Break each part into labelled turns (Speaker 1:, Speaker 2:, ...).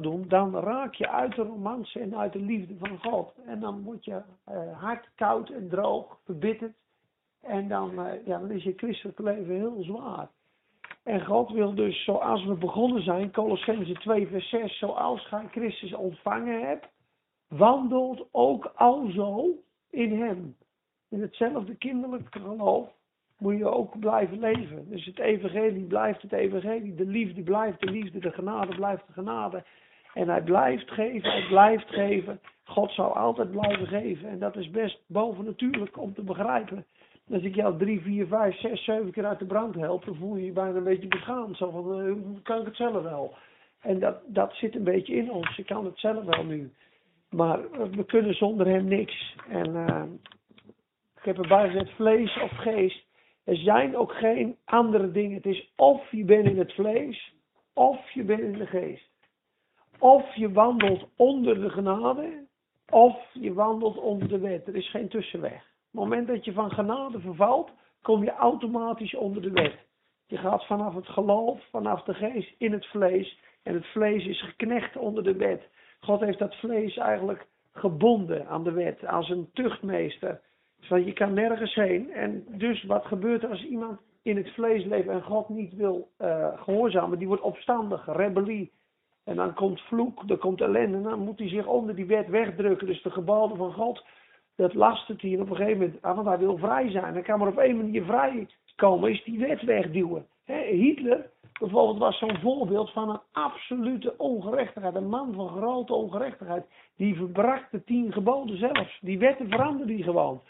Speaker 1: dan raak je uit de romance en uit de liefde van God. En dan word je uh, hard, koud en droog, verbitterd. En dan, uh, ja, dan is je christelijk leven heel zwaar. En God wil dus, zoals we begonnen zijn, Colossense 2 vers 6, zoals gij Christus ontvangen hebt, wandelt ook alzo in hem. In hetzelfde kinderlijke geloof moet je ook blijven leven. Dus het evangelie blijft het evangelie, de liefde blijft de liefde, de genade blijft de genade. En hij blijft geven, hij blijft geven. God zal altijd blijven geven. En dat is best bovennatuurlijk om te begrijpen. Als ik jou drie, vier, vijf, zes, zeven keer uit de brand help, dan voel je je bijna een beetje beschaamd. Zo van, uh, kan ik het zelf wel? En dat, dat zit een beetje in ons. Ik kan het zelf wel nu. Maar we kunnen zonder hem niks. En uh, ik heb erbij gezet vlees of geest. Er zijn ook geen andere dingen. Het is of je bent in het vlees, of je bent in de geest. Of je wandelt onder de genade, of je wandelt onder de wet. Er is geen tussenweg. Op het moment dat je van genade vervalt, kom je automatisch onder de wet. Je gaat vanaf het geloof, vanaf de geest in het vlees. En het vlees is geknecht onder de wet. God heeft dat vlees eigenlijk gebonden aan de wet, als een tuchtmeester. Want je kan nergens heen. En dus wat gebeurt er als iemand in het vlees leeft en God niet wil uh, gehoorzamen? Die wordt opstandig, rebellie. En dan komt vloek, dan komt ellende. En dan moet hij zich onder die wet wegdrukken. Dus de geboden van God, dat last het hier op een gegeven moment. Ah, want hij wil vrij zijn. Hij kan maar op één manier vrij komen, is die wet wegduwen. Hitler bijvoorbeeld was zo'n voorbeeld van een absolute ongerechtigheid. Een man van grote ongerechtigheid. Die verbrak de tien geboden zelfs. Die wetten veranderden die gewoon.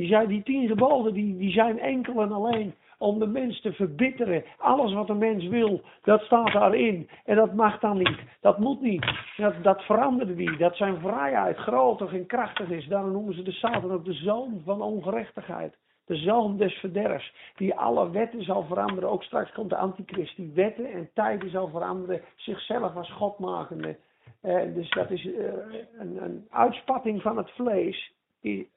Speaker 1: Die, die tien geboden die, die zijn enkel en alleen om de mens te verbitteren. Alles wat een mens wil, dat staat daarin. En dat mag dan niet. Dat moet niet. Dat, dat veranderde die. Dat zijn vrijheid groter en krachtig is. Daarom noemen ze de Satan ook de zoon van ongerechtigheid. De zoon des verderfs. Die alle wetten zal veranderen. Ook straks komt de antichrist. Die wetten en tijden zal veranderen. Zichzelf als God makende. Eh, dus dat is uh, een, een uitspatting van het vlees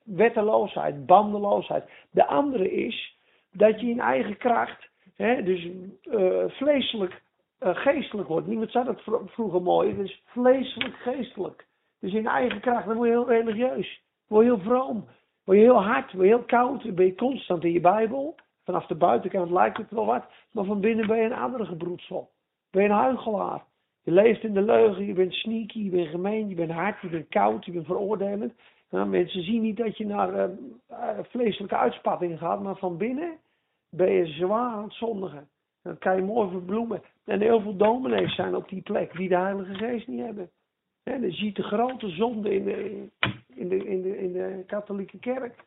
Speaker 1: wetteloosheid, bandeloosheid. De andere is dat je in eigen kracht, hè, dus uh, vleeselijk, uh, geestelijk wordt. Niemand zei dat vroeger mooi, het is vleeselijk, geestelijk. Dus in eigen kracht, dan word je heel religieus. Word je heel vroom. Word je heel hard, word je heel koud. Dan ben je constant in je Bijbel. Vanaf de buitenkant lijkt het wel wat. Maar van binnen ben je een andere gebroedsel. Ben je een huigelaar. Je leeft in de leugen, je bent sneaky, je bent gemeen, je bent hard, je bent koud, je bent veroordelend. Nou, mensen zien niet dat je naar uh, vleeselijke uitspattingen gaat, maar van binnen ben je zwaar aan het zondigen. Dat kan je mooi verbloemen. En heel veel dominees zijn op die plek die de Heilige Geest niet hebben. En je ziet de grote zonde in de, in de, in de, in de katholieke kerk.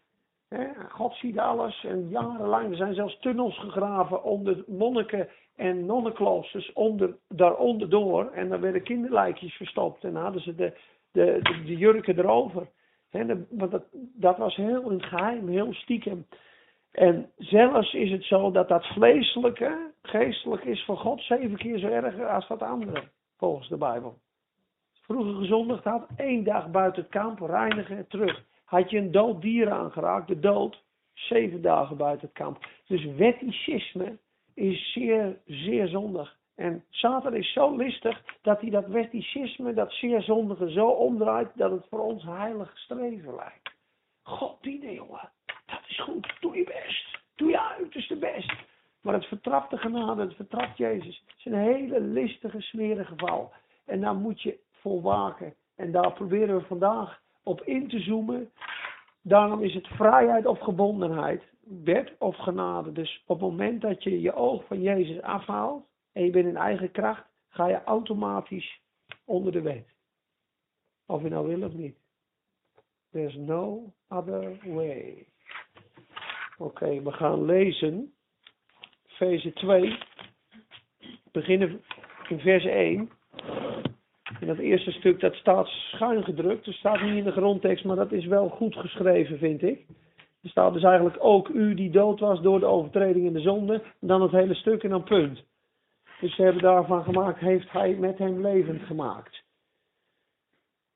Speaker 1: God ziet alles en jarenlang er zijn zelfs tunnels gegraven onder monniken en nonnenkloosters onder, daaronder door. En dan werden kinderlijkjes verstopt en dan hadden ze de, de, de jurken erover. Want dat, dat was heel in geheim, heel stiekem. En zelfs is het zo dat dat vleeselijke, geestelijk is voor God zeven keer zo erg als dat andere, volgens de Bijbel. Vroeger gezondigd had, één dag buiten het kamp, reinigen, terug. Had je een dood dier aangeraakt, de dood, zeven dagen buiten het kamp. Dus wetticisme is zeer, zeer zondig. En Satan is zo listig dat hij dat wetticisme, dat zeer zondige, zo omdraait dat het voor ons heilig streven lijkt. God dienen, jongen. Dat is goed. Doe je best. Doe je uiterste best. Maar het vertrapt de genade, het vertrapt Jezus. Het is een hele listige, smerige geval. En daar moet je voor waken. En daar proberen we vandaag op in te zoomen. Daarom is het vrijheid of gebondenheid, wet of genade. Dus op het moment dat je je oog van Jezus afhaalt, en je bent in eigen kracht, ga je automatisch onder de wet. Of je nou wil of niet. There's no other way. Oké, we gaan lezen. Feze 2. Beginnen in vers 1. In dat eerste stuk, dat staat schuin gedrukt. Dat staat niet in de grondtekst, maar dat is wel goed geschreven, vind ik. Er staat dus eigenlijk ook u die dood was door de overtreding in de zonde. Dan het hele stuk en dan punt. Dus ze hebben daarvan gemaakt, heeft hij met hem levend gemaakt.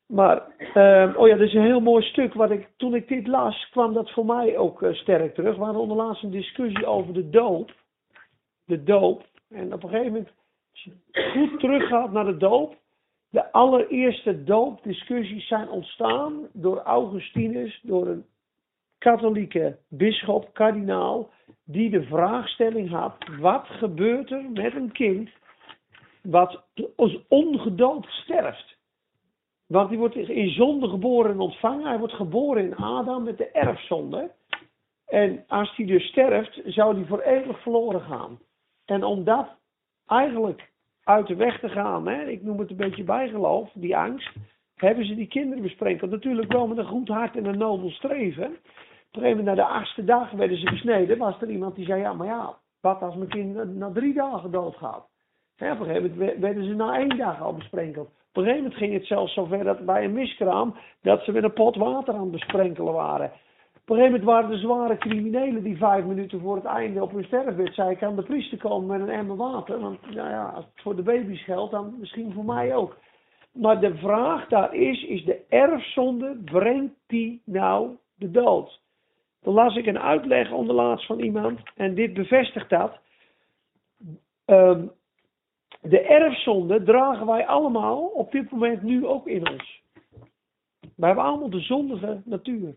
Speaker 1: Maar, uh, oh ja, dat is een heel mooi stuk. Wat ik, toen ik dit las, kwam dat voor mij ook uh, sterk terug. We hadden onderlaatst een discussie over de doop. De doop. En op een gegeven moment, als je goed teruggaat naar de doop, De allereerste doopdiscussies zijn ontstaan door Augustinus, door een katholieke bisschop, kardinaal, die de vraagstelling had: wat gebeurt er met een kind wat als ongedoopt sterft? Want die wordt in zonde geboren en ontvangen. Hij wordt geboren in Adam met de erfzonde. En als hij dus sterft, zou hij voor eeuwig verloren gaan. En om dat eigenlijk uit de weg te gaan, hè, ik noem het een beetje bijgeloof, die angst, hebben ze die kinderen besprenkeld. Natuurlijk wel met een goed hart en een nobel streven. Een gegeven moment, na de achtste dag werden ze besneden, was er iemand die zei, ja, maar ja, wat als mijn kind na, drie dagen doodgaat? Hè, op een gegeven moment werden ze na één dag al besprenkeld. Op een gegeven moment ging het zelfs zover dat bij een miskraam, dat ze met een pot water aan het besprenkelen waren. Op een gegeven moment waren de zware criminelen die vijf minuten voor het einde op hun sterfbed zei: Kan de priester komen met een emmer water? Want nou ja, als het voor de baby's geldt, dan misschien voor mij ook. Maar de vraag daar is: is de erfzonde, brengt die nou de dood? Dan las ik een uitleg onderlaatst van iemand en dit bevestigt dat. Ehm, de erfzonde dragen wij allemaal op dit moment nu ook in ons. Wij hebben allemaal de zondige natuur.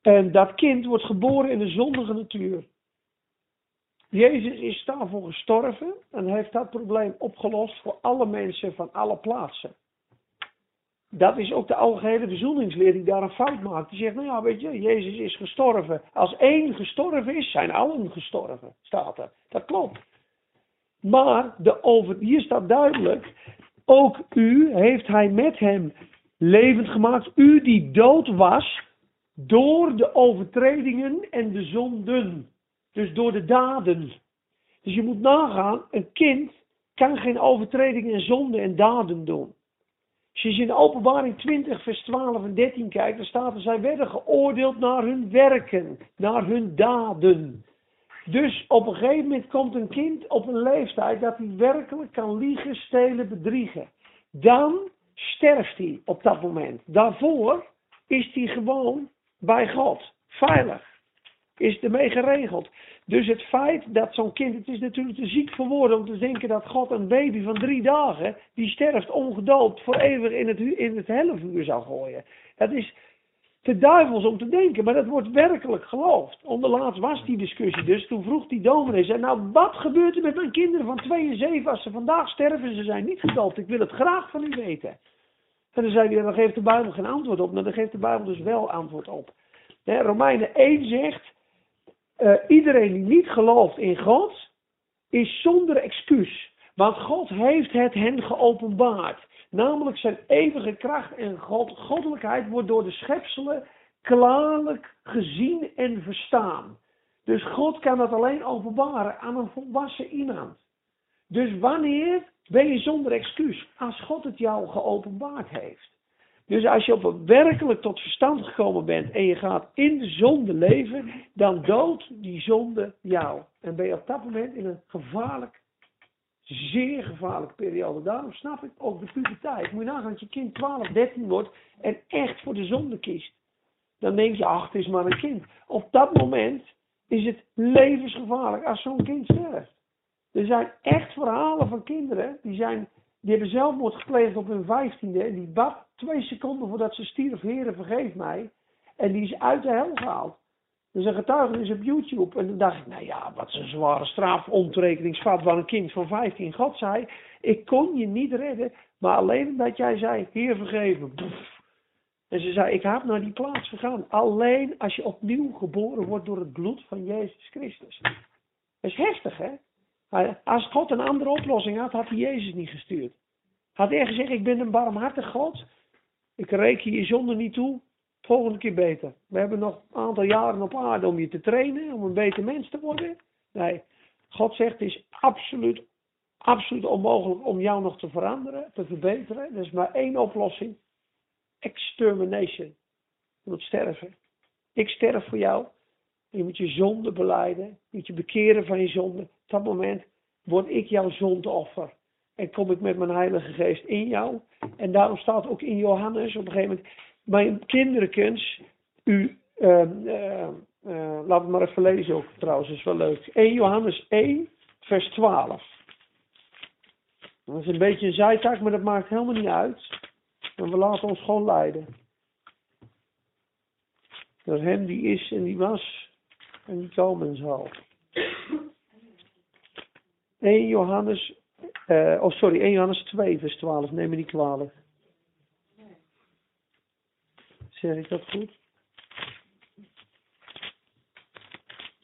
Speaker 1: En dat kind wordt geboren in de zondige natuur. Jezus is daarvoor gestorven en heeft dat probleem opgelost voor alle mensen van alle plaatsen. Dat is ook de algehele verzoeningsleer die daar een fout maakt. Die zegt, nou ja, weet je, Jezus is gestorven. Als één gestorven is, zijn allen gestorven, staat er. Dat klopt. Maar de over, hier staat duidelijk, ook u heeft hij met hem levend gemaakt. U die dood was, door de overtredingen en de zonden. Dus door de daden. Dus je moet nagaan, een kind kan geen overtredingen en zonden en daden doen. Als je in openbaring 20 vers 12 en 13 kijkt, dan staat er, zij werden geoordeeld naar hun werken, naar hun daden. Dus op een gegeven moment komt een kind op een leeftijd dat hij werkelijk kan liegen, stelen, bedriegen. Dan sterft hij op dat moment. Daarvoor is hij gewoon bij God. Veilig. Is ermee geregeld. Dus het feit dat zo'n kind, het is natuurlijk te ziek voor woorden om te denken dat God een baby van drie dagen, die sterft ongedoopt, voor eeuwig in het, in het hellevuur zou gooien. Dat is te duivels om te denken, maar dat wordt werkelijk geloofd. Onderlaatst was die discussie dus, toen vroeg die dominee, zei, nou wat gebeurt er met mijn kinderen van 2 en 7 als ze vandaag sterven, ze zijn niet gedoopt, ik wil het graag van u weten. En dan zei hij, dan geeft de Bijbel geen antwoord op. Maar dan geeft de Bijbel dus wel antwoord op. Romeinen 1 zegt, uh, iedereen die niet gelooft in God, is zonder excuus. Want God heeft het hen geopenbaard. Namelijk zijn eeuwige kracht en God, goddelijkheid wordt door de schepselen klaarlijk gezien en verstaan. Dus God kan dat alleen openbaren aan een volwassen iemand. Dus wanneer ben je zonder excuus als God het jou geopenbaard heeft. Dus als je op werkelijk tot verstand gekomen bent en je gaat in de zonde leven, dan doodt die zonde jou. En ben je op dat moment in een gevaarlijk, zeer gevaarlijke periode. Daarom snap ik ook de puberteit. Moet je nagaan dat je kind 12, 13 wordt en echt voor de zonde kiest. Dan denk je, ach, het is maar een kind. Op dat moment is het levensgevaarlijk als zo'n kind sterft. Er zijn echt verhalen van kinderen die, zijn, die hebben zelfmoord gepleegd op hun vijftiende. En die bad twee seconden voordat ze stierf, heren vergeef mij. En die is uit de hel gehaald. Is een getuigenis op YouTube. En dan dacht ik, nou ja, wat een zware straf, ontrekeningsvat van een kind van 15. God zei, ik kon je niet redden, maar alleen omdat jij zei, heer vergeven. En ze zei, ik heb naar die plaats gegaan. Alleen als je opnieuw geboren wordt door het bloed van Jezus Christus. Dat is heftig, hè? Als God een andere oplossing had, had hij Jezus niet gestuurd. Had hij gezegd, ik ben een barmhartig God. Ik reken je zonde niet toe. Volgende keer beter. We hebben nog een aantal jaren op aarde om je te trainen, om een beter mens te worden. Nee, God zegt, het is absoluut, absoluut onmogelijk om jou nog te veranderen, te verbeteren. Er is maar één oplossing. Extermination. Je moet sterven. Ik sterf voor jou. Je moet je zonde beleiden. Je moet je bekeren van je zonde. Op dat moment word ik jouw zondeoffer. En kom ik met mijn Heilige Geest in jou. En daarom staat ook in Johannes op een gegeven moment. Mijn kinderkens, u. Uh, uh, uh, laat het maar even lezen ook trouwens, is wel leuk. 1 Johannes 1, vers 12. Dat is een beetje een zijtak, maar dat maakt helemaal niet uit. En we laten ons gewoon leiden. Door hem die is en die was en die komen zal. 1 Johannes, uh, oh sorry, 1 Johannes 2 vers 12, neem me niet kwalijk. Zeg ik dat goed?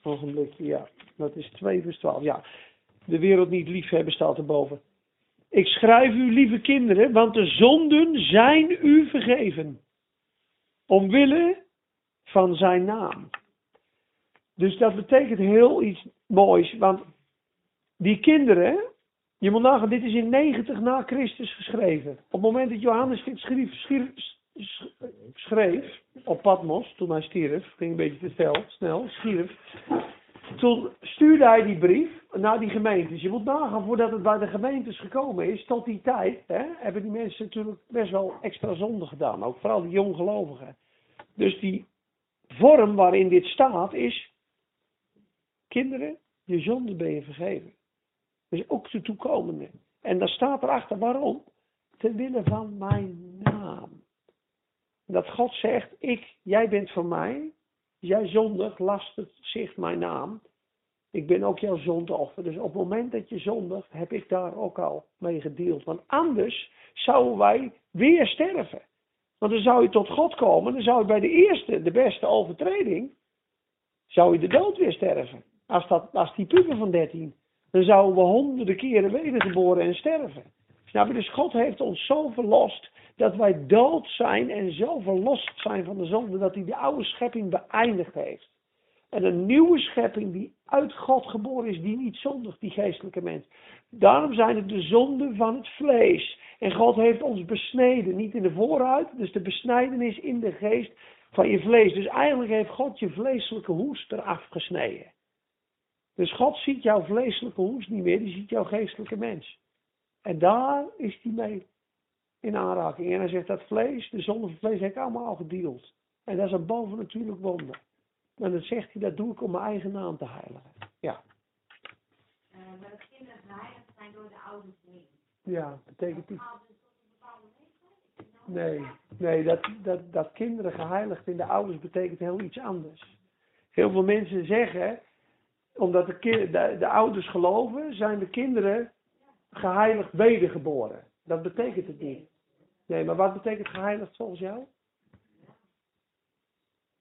Speaker 1: Ogenblikje, ja. Dat is 2 vers 12, ja. De wereld niet liefhebben staat erboven. Ik schrijf u, lieve kinderen, want de zonden zijn u vergeven. Omwille van zijn naam. Dus dat betekent heel iets moois, want die kinderen, je moet nagaan, dit is in 90 na Christus geschreven. Op het moment dat Johannes dit schreef, schreef, schreef op Patmos, toen hij stierf, ging een beetje te snel, snel. Toen stuurde hij die brief naar die gemeentes. Je moet nagaan, voordat het bij de gemeentes gekomen is, tot die tijd, hè, hebben die mensen natuurlijk best wel extra zonde gedaan. Ook vooral die jonggelovigen. Dus die vorm waarin dit staat is, kinderen, je zonde ben je vergeven. Dus ook de toekomende. En dan staat erachter waarom? Ten wille van mijn naam. Dat God zegt, ik, jij bent van mij, jij zondig, last het zich mijn naam. Ik ben ook jouw zondeoffer. Dus op het moment dat je zondigt, heb ik daar ook al mee gedeeld. Want anders zouden wij weer sterven. Want dan zou je tot God komen, dan zou je bij de eerste, de beste overtreding, zou je de dood weer sterven. Als, dat, als die puber van 13. Dan zouden we honderden keren wedergeboren en sterven. Snap je? Dus God heeft ons zo verlost dat wij dood zijn en zo verlost zijn van de zonde dat hij de oude schepping beëindigd heeft. En een nieuwe schepping die uit God geboren is, die niet zondigt, die geestelijke mens. Daarom zijn het de zonden van het vlees. En God heeft ons besneden, niet in de vooruit, dus de besnijdenis in de geest van je vlees. Dus eigenlijk heeft God je vleeselijke hoest eraf gesneden. Dus God ziet jouw vleeselijke hoest niet meer, die ziet jouw geestelijke mens. En daar is hij mee in aanraking. En hij zegt dat vlees, de zonde van vlees, heb ik allemaal al gedeeld. En dat is een bovennatuurlijk wonder. En dan zegt hij, dat doe ik om mijn eigen naam te heiligen. Ja.
Speaker 2: Uh, maar dat kinderen geheiligd zijn door de ouders heen.
Speaker 1: Ja, betekent niet. Nee, nee dat, dat, dat kinderen geheiligd in de ouders betekent heel iets anders. Heel veel mensen zeggen, omdat de, de, de ouders geloven, zijn de kinderen geheiligd wedergeboren. Dat betekent het niet. Nee, maar wat betekent geheiligd volgens jou?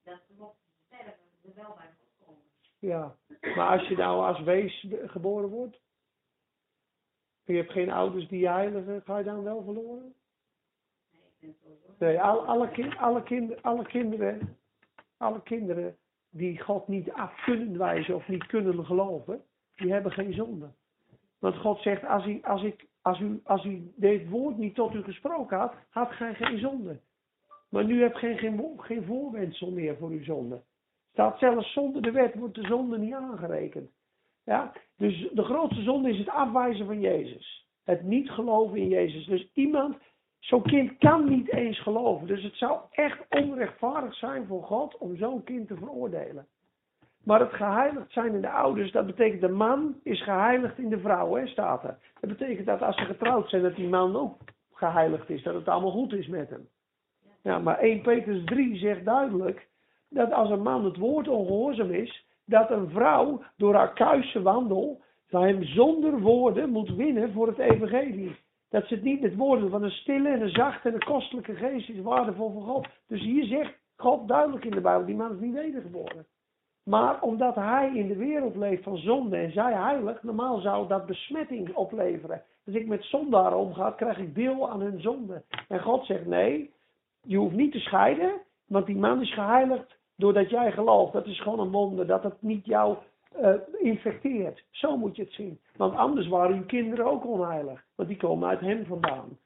Speaker 2: Dat ze mochten sterven, er wel bij komen.
Speaker 1: Ja, maar als je nou als wees geboren wordt, en je hebt geen ouders die je heiligen, ga je dan wel verloren? Nee, alle, alle, kind, alle, kind, alle kinderen, alle kinderen die God niet af kunnen wijzen of niet kunnen geloven, die hebben geen zonde. Want God zegt, als, u, als, ik, als, u, als u dit woord niet tot u gesproken had, had gij geen zonde. Maar nu hebt gij geen, geen voorwendsel meer voor uw zonde. Staat zelfs zonder de wet wordt de zonde niet aangerekend. Ja? Dus de grootste zonde is het afwijzen van Jezus. Het niet geloven in Jezus. Dus iemand, zo'n kind kan niet eens geloven. Dus het zou echt onrechtvaardig zijn voor God om zo'n kind te veroordelen. Maar het geheiligd zijn in de ouders, dat betekent de man is geheiligd in de vrouw, hè, staat er. Dat betekent dat als ze getrouwd zijn, dat die man ook geheiligd is, dat het allemaal goed is met hem. Ja, maar 1 Petrus 3 zegt duidelijk dat als een man het woord ongehoorzaam is, dat een vrouw door haar kuisse wandel hem zonder woorden moet winnen voor het evangelie. Dat ze het niet met woorden van een stille en een zachte en een kostelijke geest is waardevol voor God. Dus hier zegt God duidelijk in de Bijbel, die man is niet wedergeboren. Maar omdat hij in de wereld leeft van zonde en zij heilig, normaal zou dat besmetting opleveren. Als ik met zondaren omga, krijg ik deel aan hun zonde. En God zegt nee, je hoeft niet te scheiden, want die man is geheiligd doordat jij gelooft. Dat is gewoon een wonder, dat het niet jou uh. Zo moet je het zien. Want anders waren uw kinderen ook onheilig. Want die komen uit hem vandaan.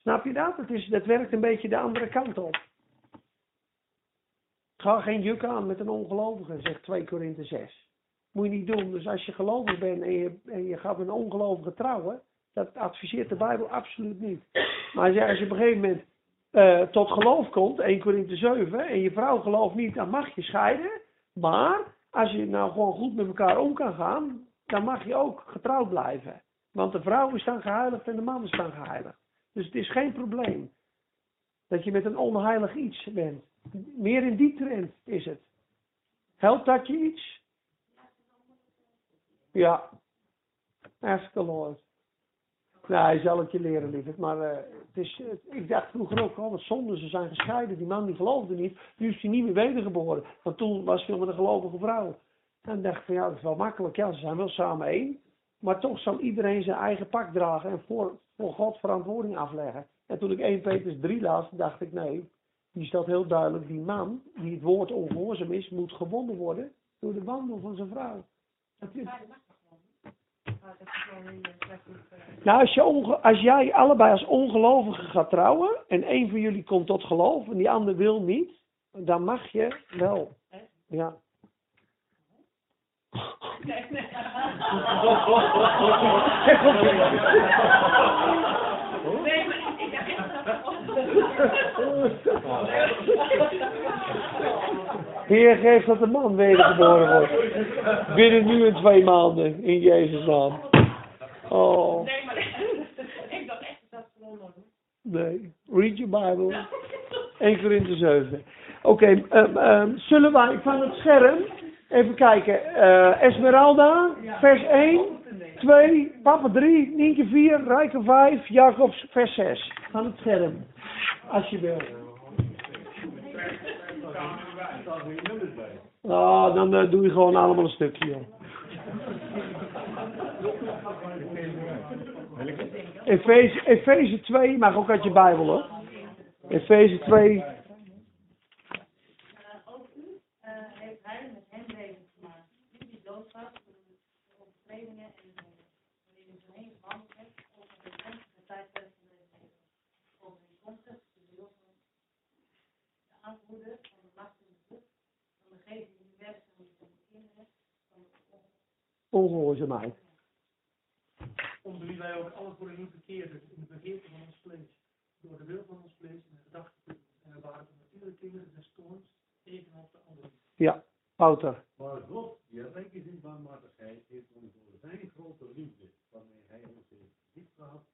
Speaker 1: Snap je dat? Het is, dat werkt een beetje de andere kant op. Ga geen juk aan met een ongelovige, zegt 2 Korinthe 6. Moet je niet doen. Dus als je gelovig bent en je, en je gaat een ongelovige trouwen, dat adviseert de Bijbel absoluut niet. Maar als je op een gegeven moment uh, tot geloof komt, 1 Korinthe 7, en je vrouw gelooft niet, dan mag je scheiden. Maar als je nou gewoon goed met elkaar om kan gaan, dan mag je ook getrouwd blijven. Want de vrouwen staan geheiligd en de mannen staan geheiligd. Dus het is geen probleem dat je met een onheilig iets bent. Meer in die trend is het. Helpt dat je iets? Ja. Ask the Lord. Nou, hij zal het je leren, lieverd. Maar uh, het is, ik dacht vroeger ook, oh wat zonde, ze zijn gescheiden. Die man die geloofde niet. Nu is hij niet meer wedergeboren. Want toen was hij met een gelovige vrouw. En dacht van, ja, dat is wel makkelijk. Ja, ze zijn wel samen één. Maar toch zal iedereen zijn eigen pak dragen en voor, voor God verantwoording afleggen. En toen ik 1 Petrus 3 las, dacht ik, nee, die staat heel duidelijk, die man, die het woord ongehoorzaam is, moet gewonnen worden door de wandel van zijn vrouw. Dat is... Nou, als, je onge als jij allebei als ongelovige gaat trouwen en een van jullie komt tot geloof en die ander wil niet, dan mag je wel. Ja. Nee, nee. Nee, maar ik Heer, geef dat de man wedergeboren wordt. Binnen nu en twee maanden, in Jezus' naam. Oh. Nee, maar ik dacht echt dat het gewoon Nee, read your Bible. 1 Korinthe 7. Oké, okay, um, um, zullen wij van het scherm even kijken. Uh, Esmeralda, vers 1. 2, Papa 3, Nienke 4, Rijke 5, Jacobs vers 6. Van het scherm. Wil. Nou, dan uh, doe je gewoon allemaal een stukje. Efeze, Efeze 2 mag ook uit je Bijbel hoor. Efeze 2. Ongehoorzaamheid.
Speaker 3: Onder wie wij ook alles worden nu verkeerd in de begeerte van ons vlees. Door de wil van ons vlees en de gedachten en we waren de natuurlijke kinderen des toorns evenals de anderen.
Speaker 1: Ja, Wouter.
Speaker 4: Maar God, die rijk is in barmhartigheid, heeft ons door zijn grote liefde, waarmee hij ons heeft lief gehad,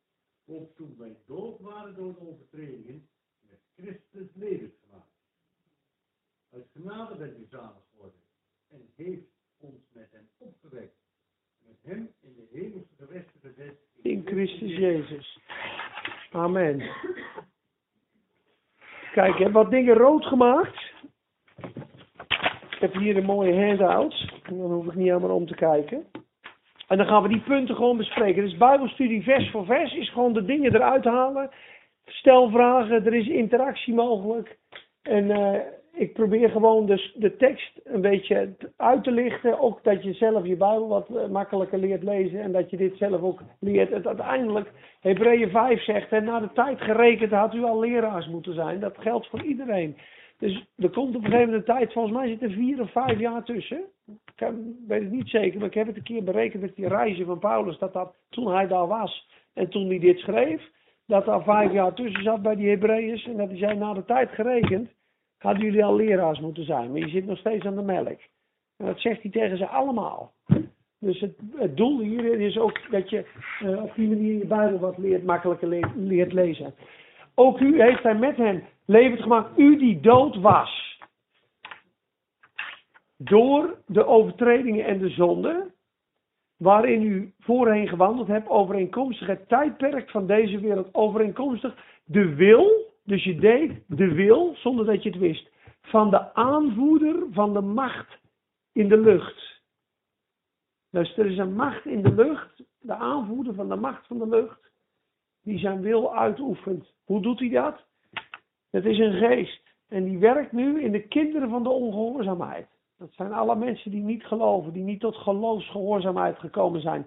Speaker 4: ook toen wij dood waren door de overtredingen, met Christus levend gemaakt. Uit genade bent u zalig geworden en heeft ons met hem opgewekt hem in de hemelse gewesten gezet.
Speaker 1: In Christus Jezus. Amen. Kijk, ik heb wat dingen rood gemaakt. Ik heb hier een mooie handout. Dan hoef ik niet helemaal om te kijken. En dan gaan we die punten gewoon bespreken. Dus Bijbelstudie vers voor vers is gewoon de dingen eruit halen. Stel vragen, er is interactie mogelijk. En uh, ik probeer gewoon dus de tekst een beetje uit te lichten. Ook dat je zelf je Bijbel wat eh, makkelijker leert lezen. En dat je dit zelf ook leert. Het uiteindelijk, Hebreeën 5 zegt, en na de tijd gerekend had u al leraars moeten zijn. Dat geldt voor iedereen. Dus er komt op een gegeven moment een tijd, volgens mij zit er vier of vijf jaar tussen. Ik weet het niet zeker, maar ik heb het een keer berekend met die reizen van Paulus. Dat dat toen hij daar was en toen hij dit schreef, dat daar vijf jaar tussen zat bij die Hebreeërs. En dat hij zei, na de tijd gerekend hadden jullie al leraars moeten zijn, maar je zit nog steeds aan de melk. En dat zegt hij tegen ze allemaal. Dus het, doel hier is ook dat je uh, op die manier je Bijbel wat leert, makkelijker leert, lezen. Ook u heeft hij met hen levend gemaakt, u die dood was. Door de overtredingen en de zonden, waarin u voorheen gewandeld hebt, overeenkomstig het tijdperk van deze wereld, overeenkomstig de wil dus je deed de wil, zonder dat je het wist, van de aanvoerder van de macht in de lucht. Dus er is een macht in de lucht, de aanvoerder van de macht van de lucht, die zijn wil uitoefent. Hoe doet hij dat? Het is een geest. En die werkt nu in de kinderen van de ongehoorzaamheid. Dat zijn alle mensen die niet geloven, die niet tot geloofsgehoorzaamheid gekomen zijn.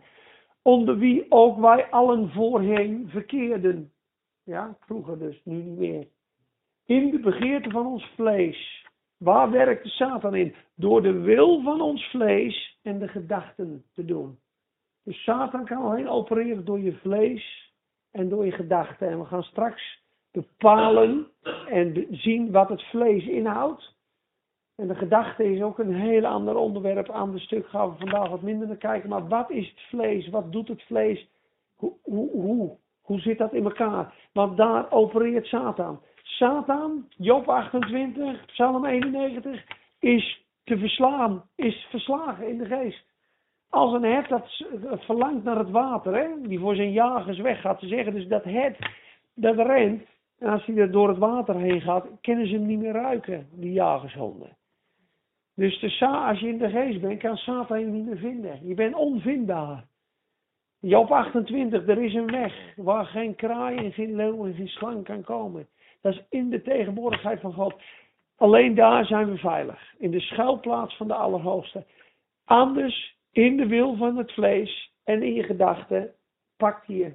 Speaker 1: Onder wie ook wij allen voorheen verkeerden. Ja, vroeger dus, nu niet meer. In de begeerte van ons vlees. Waar werkt de Satan in? Door de wil van ons vlees en de gedachten te doen. Dus Satan kan alleen opereren door je vlees en door je gedachten. En we gaan straks bepalen en zien wat het vlees inhoudt. En de gedachte is ook een heel ander onderwerp. Aan de stuk gaan we vandaag wat minder naar kijken. Maar wat is het vlees? Wat doet het vlees? Hoe, hoe, hoe, hoe zit dat in elkaar? Want daar opereert Satan. Satan, Job 28, Psalm 91, is te verslaan, is verslagen in de geest. Als een hert dat verlangt naar het water, hè, die voor zijn jagers weggaat, te zeggen dus dat hert dat rent, en als hij er door het water heen gaat, kunnen ze hem niet meer ruiken, die jagershonden. Dus de als je in de geest bent, kan Satan je niet meer vinden. Je bent onvindbaar. Job 28, er is een weg waar geen kraai en geen leeuw en geen slang kan komen. Dat is in de tegenwoordigheid van God. Alleen daar zijn we veilig. In de schuilplaats van de Allerhoogste. Anders, in de wil van het vlees en in je gedachten, pakt hij je.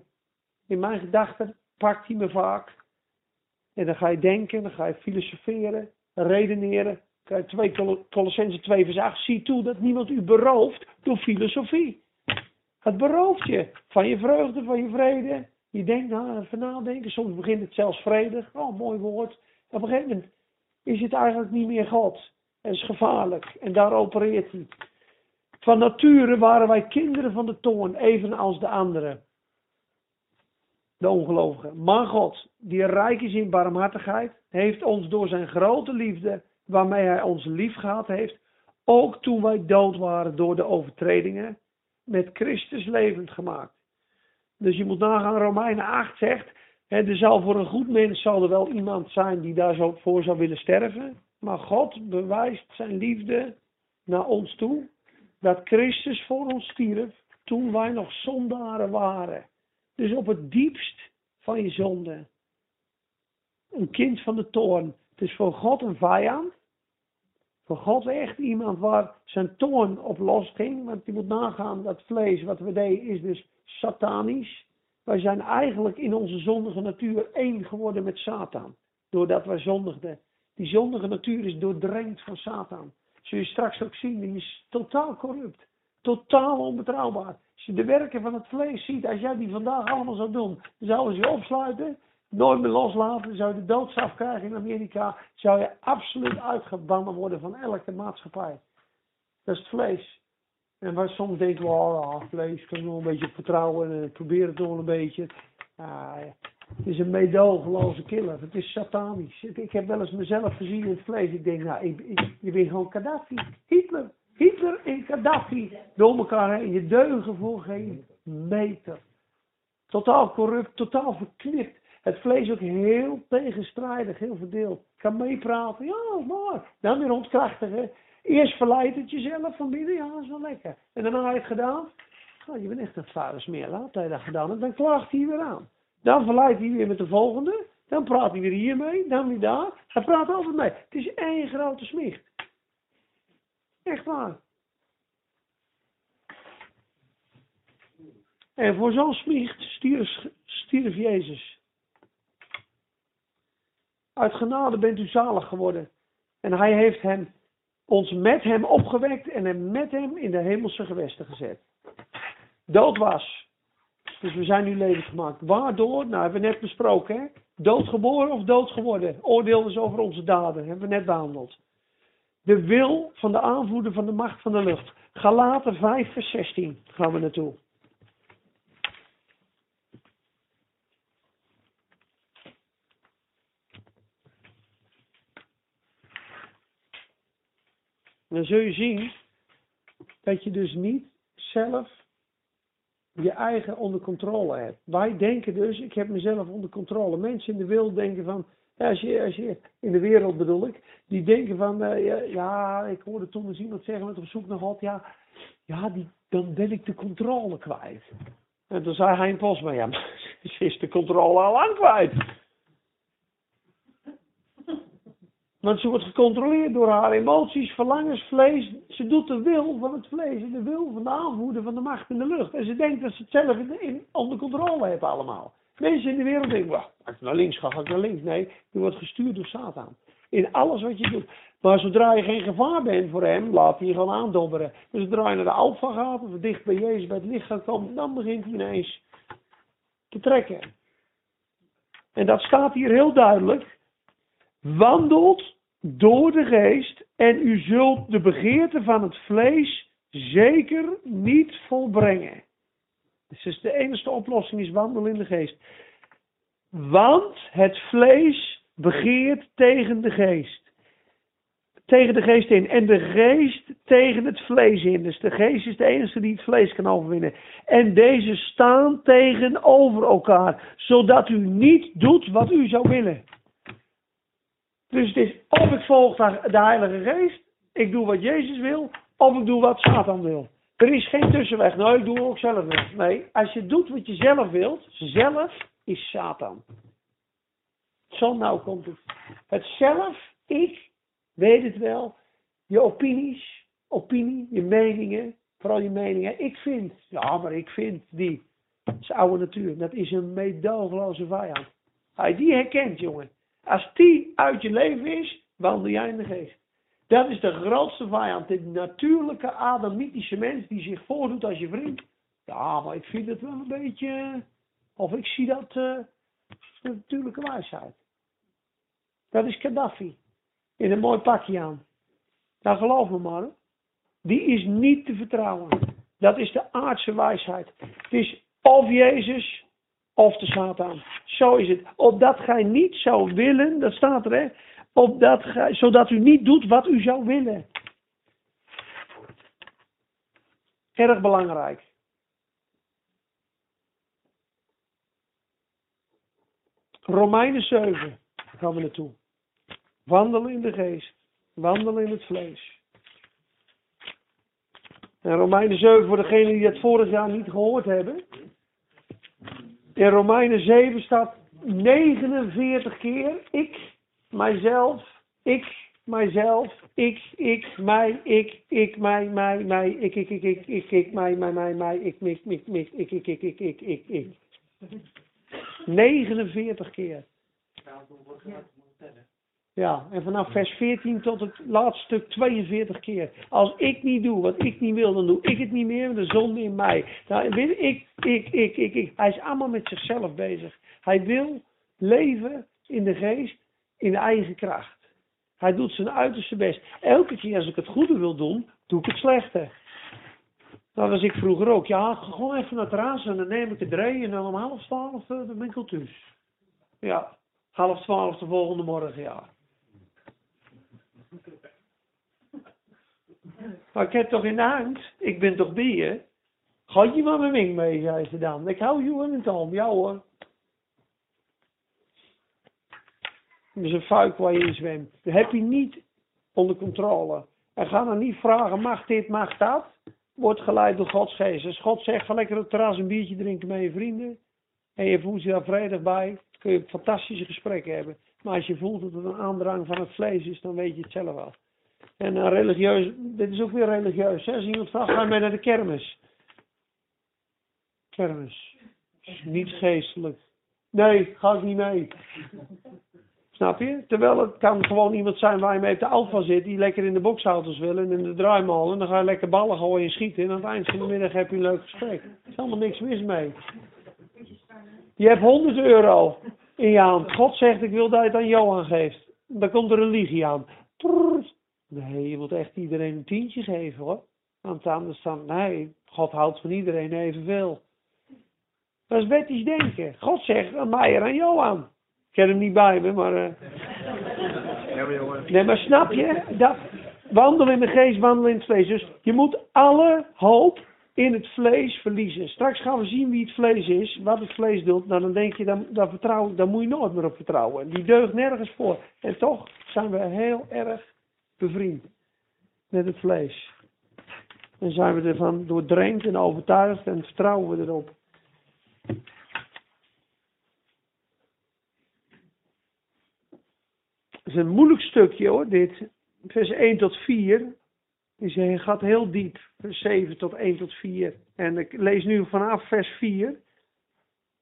Speaker 1: In mijn gedachten pakt hij me vaak. En dan ga je denken, dan ga je filosoferen, redeneren. Kijk, 2 Col- Colossense 2 vers 8. Zie toe dat niemand u berooft door filosofie. Het berooft je van je vreugde, van je vrede. Je denkt na, even nadenken. Soms begint het zelfs vredig. Oh, mooi woord. Op een gegeven moment is het eigenlijk niet meer God. Het is gevaarlijk. En daar opereert hij. Van nature waren wij kinderen van de toorn, evenals de anderen. De ongelovigen. Maar God, die rijk is in barmhartigheid, heeft ons door zijn grote liefde, waarmee hij ons lief gehad heeft, ook toen wij dood waren door de overtredingen, met Christus levend gemaakt. Dus je moet nagaan, Romeinen 8 zegt, hè, er zal voor een goed mens zal er wel iemand zijn die daar zo voor zou willen sterven. Maar God bewijst zijn liefde naar ons toe, dat Christus voor ons stierf toen wij nog zondaren waren. Dus op het diepst van je zonde. Een kind van de toorn. Het is voor God een vijand. Voor God echt iemand waar zijn toorn op losging. Want je moet nagaan, dat vlees wat we deden is dus satanisch. Wij zijn eigenlijk in onze zondige natuur één geworden met Satan. Doordat wij zondigden. Die zondige natuur is doordrenkt van Satan. Zul je straks ook zien, die is totaal corrupt. Totaal onbetrouwbaar. Als je de werken van het vlees ziet, als jij die vandaag allemaal zou doen, dan zouden ze je opsluiten, nooit meer loslaten, zou je de doodstraf krijgen in Amerika, zou je absoluut uitgebannen worden van elke maatschappij. Dat is het vlees. En waar soms denken we, oh, vlees, we nog een beetje vertrouwen en probeer het nog een beetje. Ah, ja. Het is een meedogenloze killer. Het is satanisch. Ik, heb wel eens mezelf gezien in het vlees. Ik denk, nou, ik, je bent gewoon Gaddafi. Hitler. Hitler en Gaddafi. Door elkaar heen. Je deugen voor geen meter. Totaal corrupt, totaal verknipt. Het vlees ook heel tegenstrijdig, heel verdeeld. Kan meepraten, ja, maar. Dan weer ontkrachtigen. Eerst verleidt het jezelf van binnen, ja, dat is wel lekker. En daarna heb je het gedaan. Oh, je bent echt een vadersmeerlaat, dat je dat gedaan hebt. Dan klaagt hij weer aan. Dan verleidt hij weer met de volgende. Dan praat hij weer hiermee, dan weer daar. Hij praat altijd mee. Het is één grote smicht. Echt waar. En voor zo'n smicht stierf, stierf Jezus. Uit genade bent u zalig geworden. En hij heeft hem, ons met hem opgewekt en hem met hem in de hemelse gewesten gezet. Dood was. Dus we zijn nu levend gemaakt. Waardoor? Nou, hebben we net besproken. Hè? Doodgeboren of dood geworden. Oordeel is over onze daden. Hebben we net behandeld. De wil van de aanvoerder van de macht van de lucht. Galaten 5 vers 16 gaan we naartoe. Dan zul je zien dat je dus niet zelf je eigen onder controle hebt. Wij denken dus, ik heb mezelf onder controle. Mensen in de wereld denken van, als, je, als je, in de wereld bedoel ik, die denken van, eh, ja, ja, ik hoorde toen eens iemand zeggen met op zoek naar God, ja, ja die, dan ben ik de controle kwijt. En toen zei Hein Posma, ja, maar ze is de controle al lang kwijt. Want ze wordt gecontroleerd door haar emoties, verlangens, vlees. Ze doet de wil van het vlees en de wil van de aanvoerder van de macht in de lucht. En ze denkt dat ze het zelf in, in, onder controle heeft allemaal. Mensen in de wereld denken, "Wacht, als ik naar links ga, ga ik naar links. Nee, je wordt gestuurd door Satan. In alles wat je doet. Maar zodra je geen gevaar bent voor hem, laat hij je gewoon aandobberen. Dus zodra je naar de alfa gaat, of dicht bij Jezus bij het licht gaat komen, dan begint hij ineens te trekken. En dat staat hier heel duidelijk. Wandelt door de geest en u zult de begeerte van het vlees zeker niet volbrengen. Dus de enige oplossing is wandelen in de geest. Want het vlees begeert tegen de geest. Tegen de geest in. En de geest tegen het vlees in. Dus de geest is de enige die het vlees kan overwinnen. En deze staan tegenover elkaar. Zodat u niet doet wat u zou willen. Dus het is of ik volg de Heilige Geest. Ik doe wat Jezus wil. Of ik doe wat Satan wil. Er is geen tussenweg. Nou, ik doe ook zelf wil. Nee, als je doet wat je zelf wilt. Zelf is Satan. Zo nou komt het. Het zelf, ik, weet het wel. Je opinies, opinie, je meningen, vooral je meningen. Ik vind, ja, maar ik vind die. Dat is oude natuur. Dat is een meedogenloze vijand. Hij die herkent, jongen. Als die uit je leven is, wandel jij in de geest. Dat is de grootste vijand. De natuurlijke adamitische mens die zich voordoet als je vriend. Ja, maar ik vind het wel een beetje. Of ik zie dat. Uh, natuurlijke wijsheid. Dat is Gaddafi. In een mooi pakje aan. Nou, geloof me maar. Die is niet te vertrouwen. Dat is de aardse wijsheid. Het is of Jezus of de Satan. Zo is het. Opdat gij niet zou willen, dat staat er hè. Opdat gij, zodat u niet doet wat u zou willen. Erg belangrijk. Romeinen 7 gaan we naartoe. Wandelen in de geest. Wandelen in het vlees. En Romeinen 7, voor degenen die het vorig jaar niet gehoord hebben. In Romeinen 7 staat 49 keer ik, mijzelf, ik, mijzelf, ik, ik, mij, ik, ik, mij, mij, mij, ik, ik, ik, ik, ik, ik, mij, mij, mij, mij, ik, mik, mik, ik, ik, ik, ik, ik, ik, 49 keer en vanaf vers 14 tot het laatste stuk 42 keer. Als ik niet doe wat ik niet wil, dan doe ik het niet meer. De zonde in mij. Weet ik, ik, ik, ik, ik. Hij is allemaal met zichzelf bezig. Hij wil leven in de geest, in eigen kracht. Hij doet zijn uiterste best. Elke keer als ik het goede wil doen, doe ik het slechte. Dat was ik vroeger ook. Ja, gewoon even naar het raas en dan neem ik de dree en dan om half twaalf de winkel thuis. Ja, half twaalf de volgende morgen, ja. Maar ik heb toch in de hand, ik ben toch bij je. Ga je maar mijn wing mee, zei ze dan. Ik hou je in het arm, ja hoor. Dat is een fuik waar je in zwemt. Dat heb je niet onder controle. En ga dan niet vragen, mag dit, mag dat? Wordt geleid door Gods geest. Als God zegt, ga lekker op het terras een biertje drinken met je vrienden. En je voelt je daar vredig bij. Kun je fantastische gesprekken hebben. Maar als je voelt dat het een aandrang van het vlees is, dan weet je het zelf wel. En uh, religieus, dit is ook weer religieus. Hè? Als iemand vraagt, ga mee naar de kermis? Kermis. Niet geestelijk. Nee, ga ik niet mee. Snap je? Terwijl het kan gewoon iemand zijn waar je mee op de alfa zit, die lekker in de boksauto's wil en in de draaimol. En dan ga je lekker ballen gooien en schieten. En aan het eind van de middag heb je een leuk gesprek. Er is allemaal niks mis mee. Je hebt 100 euro in je hand. God zegt, ik wil dat je het aan Johan geeft. Dan komt de religie aan. Nee, je moet echt iedereen een tientje geven hoor. Want anders dan, nee, God houdt van iedereen evenveel. Dat is wettisch denken. God zegt aan mij en aan Johan. Ik heb hem niet bij me, maar... Uh... Ja, maar jongen. Nee, maar snap je? Dat, wandelen in de geest, wandelen in het vlees. Dus je moet alle hoop in het vlees verliezen. Straks gaan we zien wie het vlees is, wat het vlees doet. Nou, dan denk je, dan, dan moet je nooit meer op vertrouwen. Die deugt nergens voor. En toch zijn we heel erg bevriend met het vlees. En zijn we ervan doordrenkt en overtuigd en vertrouwen we erop. Het is een moeilijk stukje hoor, dit. Vers 1 tot 4. Dus hij gaat heel diep. Vers 7 tot 1 tot 4. En ik lees nu vanaf vers 4.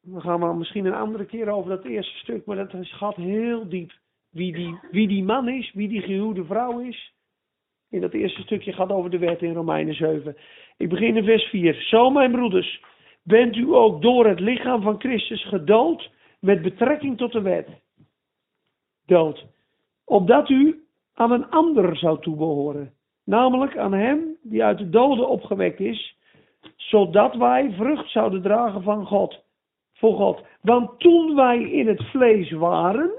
Speaker 1: Dan gaan we misschien een andere keer over dat eerste stuk. Maar dat gaat heel diep. Wie die, wie die man is, wie die gehuwde vrouw is. In dat eerste stukje gaat over de wet in Romeinen 7. Ik begin in vers 4. Zo mijn broeders, bent u ook door het lichaam van Christus gedood met betrekking tot de wet. Dood. Opdat u aan een ander zou toebehoren namelijk aan hem die uit de doden opgewekt is, zodat wij vrucht zouden dragen van God, voor God. Want toen wij in het vlees waren,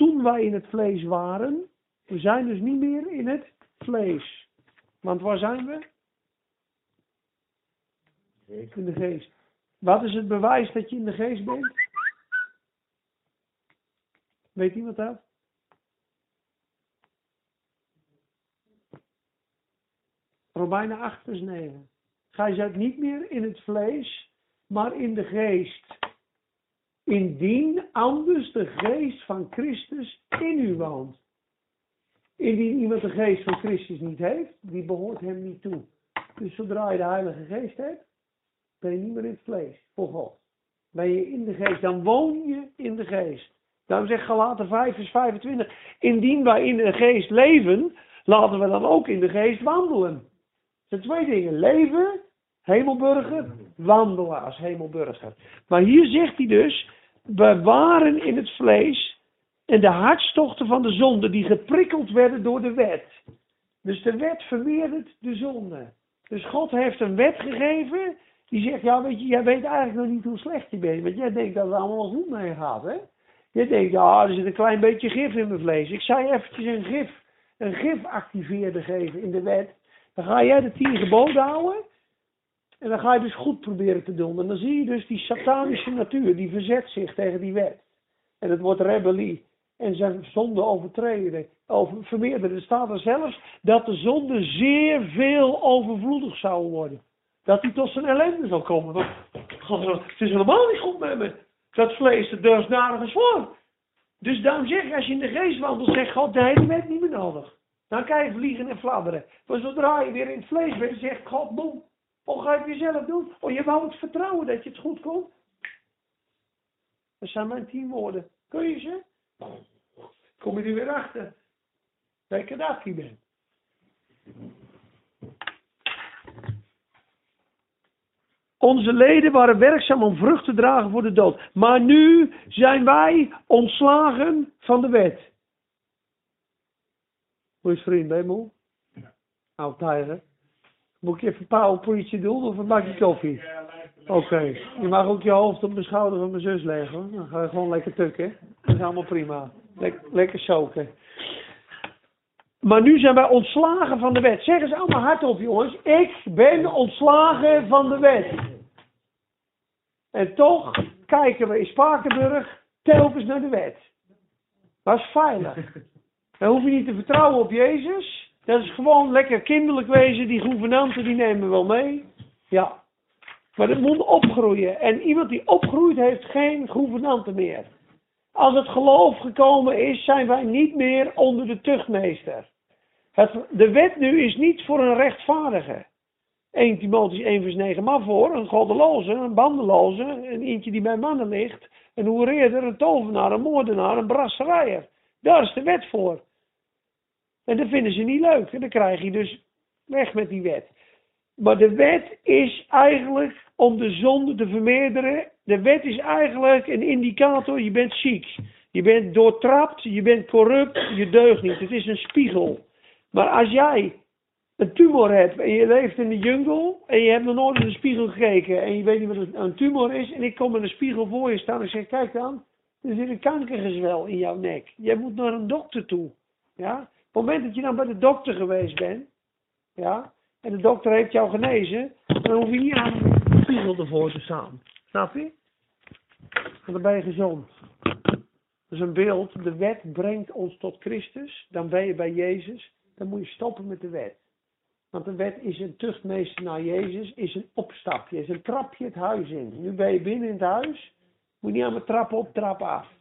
Speaker 1: toen wij in het vlees waren, we zijn dus niet meer in het vlees. Want waar zijn we? In de geest. Wat is het bewijs dat je in de geest bent? Weet iemand dat? Romeinen 8 vers 9. Gij zijt niet meer in het vlees, maar in de geest. Indien anders de geest van Christus in u woont. Indien iemand de geest van Christus niet heeft, die behoort hem niet toe. Dus zodra je de Heilige Geest hebt, ben je niet meer in het vlees, voor God. Ben je in de geest, dan woon je in de geest. Daarom zegt Galaten 5 vers 25, indien wij in de geest leven, laten we dan ook in de geest wandelen. Dat zijn twee dingen, leven, hemelburger, wandelen als hemelburger. Maar hier zegt hij dus, we waren in het vlees en de hartstochten van de zonde die geprikkeld werden door de wet. Dus de wet vermeerdert de zonde. Dus God heeft een wet gegeven die zegt, ja weet je, jij weet eigenlijk nog niet hoe slecht je bent. Want jij denkt dat het allemaal goed mee gaat, hè. Je denkt, ja, er zit een klein beetje gif in mijn vlees. Ik zou je eventjes een gif, een gifactiveerder geven in de wet. Dan ga jij de tien geboden houden. En dan ga je dus goed proberen te doen. En dan zie je dus die satanische natuur, die verzet zich tegen die wet. En het wordt rebellie. En zijn zonde overtreden, over, vermeerderen. Er staat er zelfs dat de zonde zeer veel overvloedig zou worden. Dat hij tot zijn ellende zal komen. Want, God, het is helemaal niet goed met me. Dat vlees, de doorsnarige zwaar. Dus daarom zeg ik, als je in de geest wandelt, zegt God, de hele wet niet meer nodig. Dan kan je vliegen en fladderen. Maar zodra je weer in het vlees bent, zegt God, boem. Of ga je het jezelf doen? Oh, je wou het vertrouwen dat je het goed kon? Dat zijn mijn tien woorden. Kun je ze? Kom je er weer achter. Dat ik Gaddafi ben. Onze leden waren werkzaam om vrucht te dragen voor de dood. Maar nu zijn wij ontslagen van de wet. Hoe is vriend, moe? Oud tijger. Moet ik even powerpreachen doen of maak je koffie? Oké. Je mag ook je hoofd op de schouder van mijn zus leggen. Dan ga je gewoon lekker tukken. Dat is allemaal prima. Lek- lekker soken. Maar nu zijn wij ontslagen van de wet. Zeg eens allemaal hardop, jongens. Ik ben ontslagen van de wet. En toch kijken we in Spakenburg telkens naar de wet. Dat is veilig. Dan hoef je niet te vertrouwen op Jezus. Dat is gewoon lekker kinderlijk wezen. Die gouvernanten die nemen we wel mee. Ja. Maar het moet opgroeien. En iemand die opgroeit heeft geen gouvernanten meer. Als het geloof gekomen is, zijn wij niet meer onder de tuchtmeester. Het, de wet nu is niet voor een rechtvaardige. 1 Timotheüs 1 vers 9, maar voor een goddeloze, een bandeloze, een eentje die bij mannen ligt, een hoereerder, een tovenaar, een moordenaar, een brasserijer. Daar is de wet voor. En dat vinden ze niet leuk. En dan krijg je dus weg met die wet. Maar de wet is eigenlijk om de zonde te vermeerderen. De wet is eigenlijk een indicator, je bent ziek. Je bent doortrapt, je bent corrupt, je deugt niet. Het is een spiegel. Maar als jij een tumor hebt en je leeft in de jungle en je hebt nog nooit in de spiegel gekeken en je weet niet wat een- een tumor is en ik kom met een spiegel voor je staan en zeg, kijk dan, er zit een kankergezwel in jouw nek. Jij moet naar een dokter toe. Ja? Op het moment dat je dan bij de dokter geweest bent, ja, en de dokter heeft jou genezen, dan hoef je niet aan de spiegel ervoor te staan. Snap je? Want dan ben je gezond. Dat is een beeld. De wet brengt ons tot Christus. Dan ben je bij Jezus. Dan moet je stoppen met de wet. Want de wet is een tuchtmeester naar Jezus. Is een opstapje. Is een trapje het huis in. Nu ben je binnen in het huis. Moet je niet aan mijn trap op, trap af.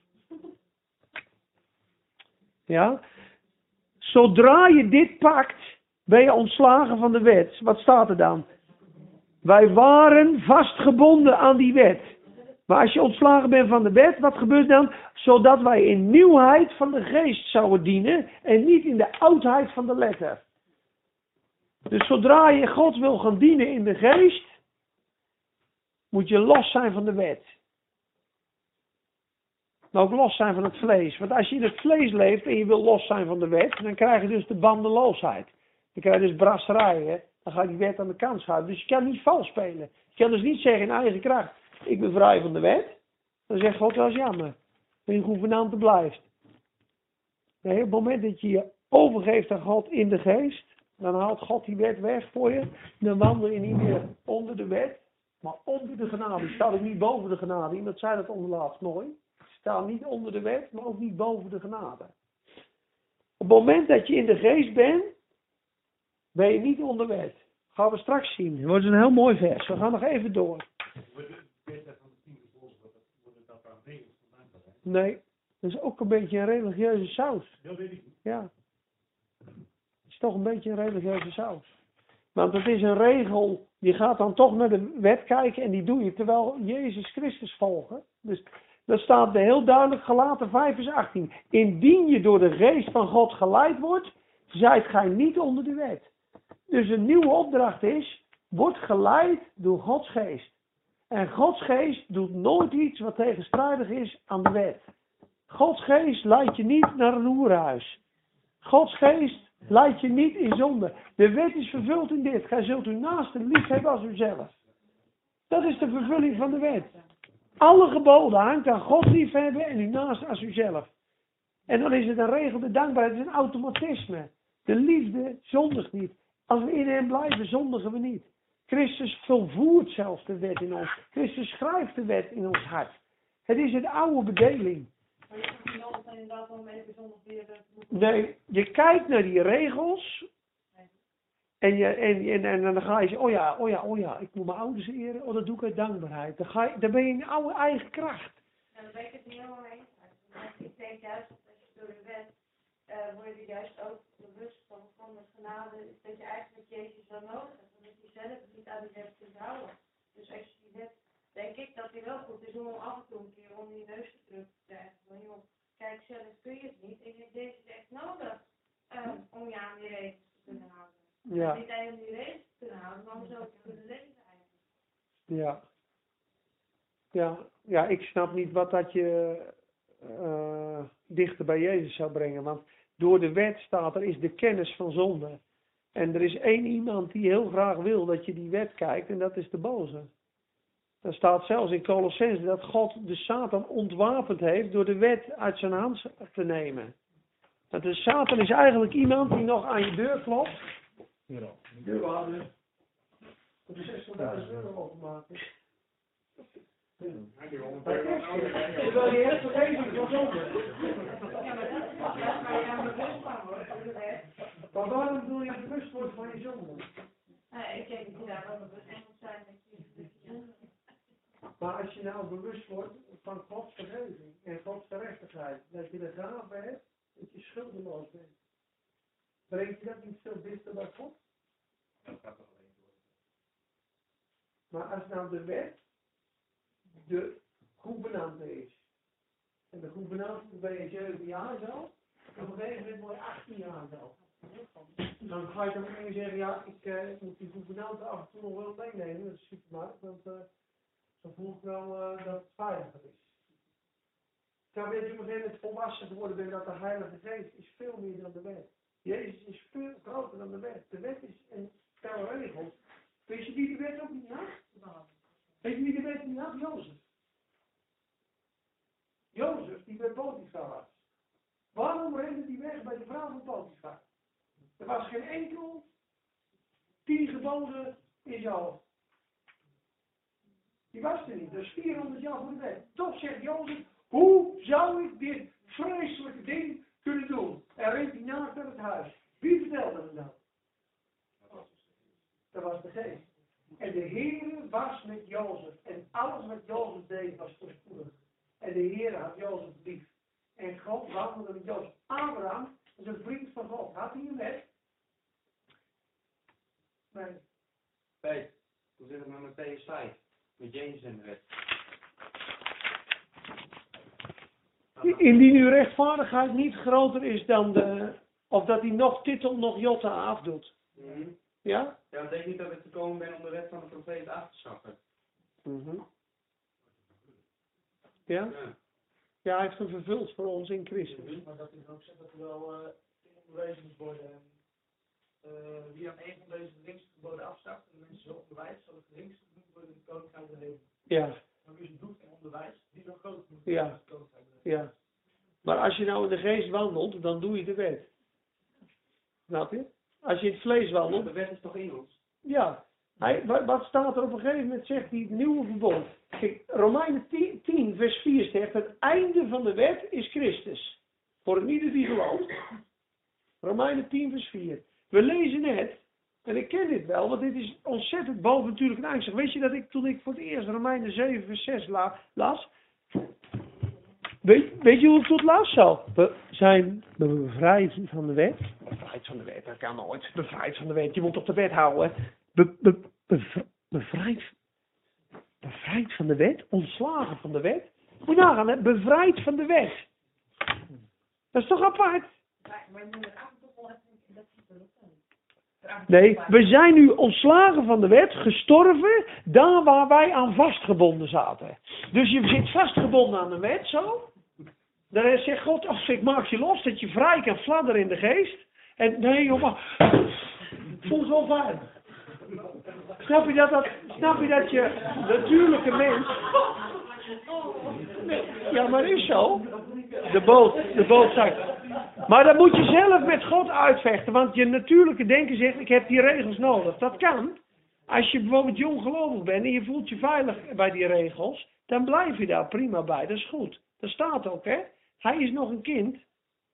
Speaker 1: Ja? Zodra je dit pakt, ben je ontslagen van de wet. Wat staat er dan? Wij waren vastgebonden aan die wet. Maar als je ontslagen bent van de wet, wat gebeurt dan? Zodat wij in nieuwheid van de geest zouden dienen en niet in de oudheid van de letter. Dus zodra je God wil gaan dienen in de geest, moet je los zijn van de wet. Maar ook los zijn van het vlees. Want als je in het vlees leeft en je wil los zijn van de wet, dan krijg je dus de bandeloosheid. Dan krijg je dus brasserijen, Dan ga je die wet aan de kant schuiven. Dus je kan niet vals spelen. Je kan dus niet zeggen in eigen kracht, ik ben vrij van de wet. Dan zegt God, dat is jammer. Dat je gouvernante blijft. Nee, op het moment dat je je overgeeft aan God in de geest, dan haalt God die wet weg voor je. Dan wandel je niet meer onder de wet, maar onder de genade. Je staat ook niet boven de genade. Iemand zei dat onderlaatst mooi. Je staat niet onder de wet, maar ook niet boven de genade. Op het moment dat je in de geest bent, ben je niet onder wet. Gaan we straks zien. Dat wordt een heel mooi vers. We gaan nog even door.
Speaker 4: Het het- het?
Speaker 1: Nee, dat is ook een beetje een religieuze saus.
Speaker 4: Dat weet ik niet.
Speaker 1: Ja. Het is toch een beetje een religieuze saus. Want het is een regel, je gaat dan toch naar de wet kijken en die doe je terwijl Jezus Christus volgen. Dus dat staat er heel duidelijk gelaten 5 vers 18. Indien je door de geest van God geleid wordt, zijt gij niet onder de wet. Dus een nieuwe opdracht is, word geleid door Gods geest. En Gods geest doet nooit iets wat tegenstrijdig is aan de wet. Gods geest leidt je niet naar een hoerhuis. Gods geest leidt je niet in zonde. De wet is vervuld in dit. Gij zult uw naaste lief hebben als uzelf. Dat is de vervulling van de wet. Alle geboden hangt aan God liefhebben en uw naaste als uzelf. En dan is het een regel de dankbaarheid, het is een automatisme. De liefde zondigt niet. Als we in hem blijven, zondigen we niet. Christus volvoert zelfs de wet in ons. Christus schrijft de wet in ons hart. Het is een oude bedeling. Nee, je kijkt naar die regels. En, je, en, en, en dan ga je zeggen, oh ja, oh ja, oh ja, ik moet mijn ouders eren. Oh, dat doe ik uit dankbaarheid. Dan, ga je, dan ben je in oude eigen kracht.
Speaker 2: Ja, daar ben ik het niet helemaal mee ik denk juist dat als je door de wet, eh word je juist ook bewust van, van de genade, dat je eigenlijk Jezus wel nodig hebt. Omdat je zelf niet aan die wet kunt houden. Dus als je die wet, denk ik dat die wel goed is om af en toe een keer om die neus te drukken te krijgen. Van joh, kijk zelf kun je het niet en je hebt Jezus echt nodig eh, om je aan die regels te kunnen houden.
Speaker 1: Ja,
Speaker 2: Niet die kunnen houden, maar om zo te kunnen leven eigenlijk.
Speaker 1: ja. Ja, ja, ik snap niet wat dat je eh, dichter bij Jezus zou brengen. Want door de wet staat er is de kennis van zonde. En er is één iemand die heel graag wil dat je die wet kijkt en dat is de boze. Er staat zelfs in Colossense dat God de Satan ontwapend heeft door de wet uit zijn hand te nemen. Dat de Satan is eigenlijk iemand die nog aan je deur klopt. 60.000 euro. Terwijl je hebt vergeving van zonde.
Speaker 2: Ja, maar dat is dat waar je van wordt, door de wet.
Speaker 1: Maar waarom wil je bewust worden van je zonde?
Speaker 2: Nee, ik denk dat je daar wel bewust moet zijn dat dat
Speaker 1: Maar als je nou bewust wordt van Gods vergeving en Gods gerechtigheid, dat je de gave hebt, dat je schuldeloos bent. Brengt je dat niet veel dichter bij God? Maar als nou de wet de gouvernante is, en de gouvernante ben je 7 jaar zo, en op een gegeven moment word je 18 jaar zo. Dan ga je dan meteen zeggen, ja, ik, eh, moet die gouvernante af en toe nog wel meenemen, dat is supermarkt, want eh, dan voel ik wel eh, dat het veiliger is. Terwijl je op een gegeven volwassen geworden bent dat de Heilige Geest is veel meer dan de wet. Jezus is veel groter dan de wet. De wet is een regels. Weet je wie de wet ook niet had? Weet je wie de wet niet had? Jozef. Jozef, die bij Potifar was. Waarom rende die weg bij de vrouw van Potifar? Er was geen enkel tien geboden in hoofd. Die was er niet. Dat is 400 jaar voor de wet. Toch zegt Jozef, hoe zou ik dit vreselijke ding kunnen doen? En rent hij naakt naar het huis. Wie vertelde hem dat? Dat was de geest. En de Heer was met Jozef. En alles wat Jozef deed was voorspoedig. En de Heer had Jozef lief. En God wandelde met Jozef. Abraham is een vriend van God. Had hij een wet? Nee.
Speaker 5: Peet, hoe zit het met Matthäus 5? Met Jezus en de wet.
Speaker 1: Indien uw rechtvaardigheid niet groter is dan de, of dat hij nog titel, nog jotta afdoet.
Speaker 5: Mhm.
Speaker 1: Ja?
Speaker 5: Ja, dat denk niet dat ik gekomen ben om de wet van de profeet af te schaffen.
Speaker 1: Mhm. Ja?
Speaker 5: Ja.
Speaker 1: Ja, hij heeft hem vervuld voor ons in Christus.
Speaker 3: Maar dat is ook zo dat er wel uh, bewezen moet worden. En eh, wie aan een van deze geringste geboden afstapt en de mensen zo onderwijst, zal het geringste genoemd worden in het koninkrijk der hemel.
Speaker 1: Ja,
Speaker 3: Maar wie ze doet en onderwijst, die zal groot genoemd
Speaker 1: Ja.
Speaker 3: worden in het koninkrijk der hemel.
Speaker 1: ja. Maar als je nou in de geest wandelt, dan doe je de wet. Snap je? Als je het vlees wandelt,
Speaker 5: De wet is toch in ons?
Speaker 1: Ja, hij, wa- wat staat er op een gegeven moment, zegt hij het nieuwe verbond. Kijk, Romeinen 10, 10, vers 4 zegt, het einde van de wet is Christus. Voor een ieder die gelooft. Romeinen 10, vers 4. We lezen het, en ik ken dit wel, want dit is ontzettend bovennatuurlijk en angstig. Weet je dat ik, toen ik voor het eerst Romeinen 7, vers 6 la- las, weet, weet je hoe ik dat las? Zo, we zijn bevrijd van de wet. Bevrijd van de wet, dat kan nooit. Bevrijd van de wet, je moet op de wet houden. Be, be, bev- bevrijd, bevrijd van de wet, ontslagen van de wet. Moet je nagaan, hè? bevrijd van de wet. Dat is toch apart? Nee, we zijn nu ontslagen van de wet, gestorven, daar waar wij aan vastgebonden zaten. Dus je zit vastgebonden aan de wet, zo. Dan zegt God, ach, ik maak je los, dat je vrij kan fladderen in de geest. En nee, jongen, voel zo fijn. Snap je dat, dat, snap je dat je natuurlijke mens... Ja, maar is zo. De boot, de boot zakt. Maar dat moet je zelf met God uitvechten, want je natuurlijke denken zegt, ik heb die regels nodig. Dat kan. Als je bijvoorbeeld jonggelovig bent en je voelt je veilig bij die regels, dan blijf je daar prima bij. Dat is goed. Dat staat ook, hè. Hij is nog een kind.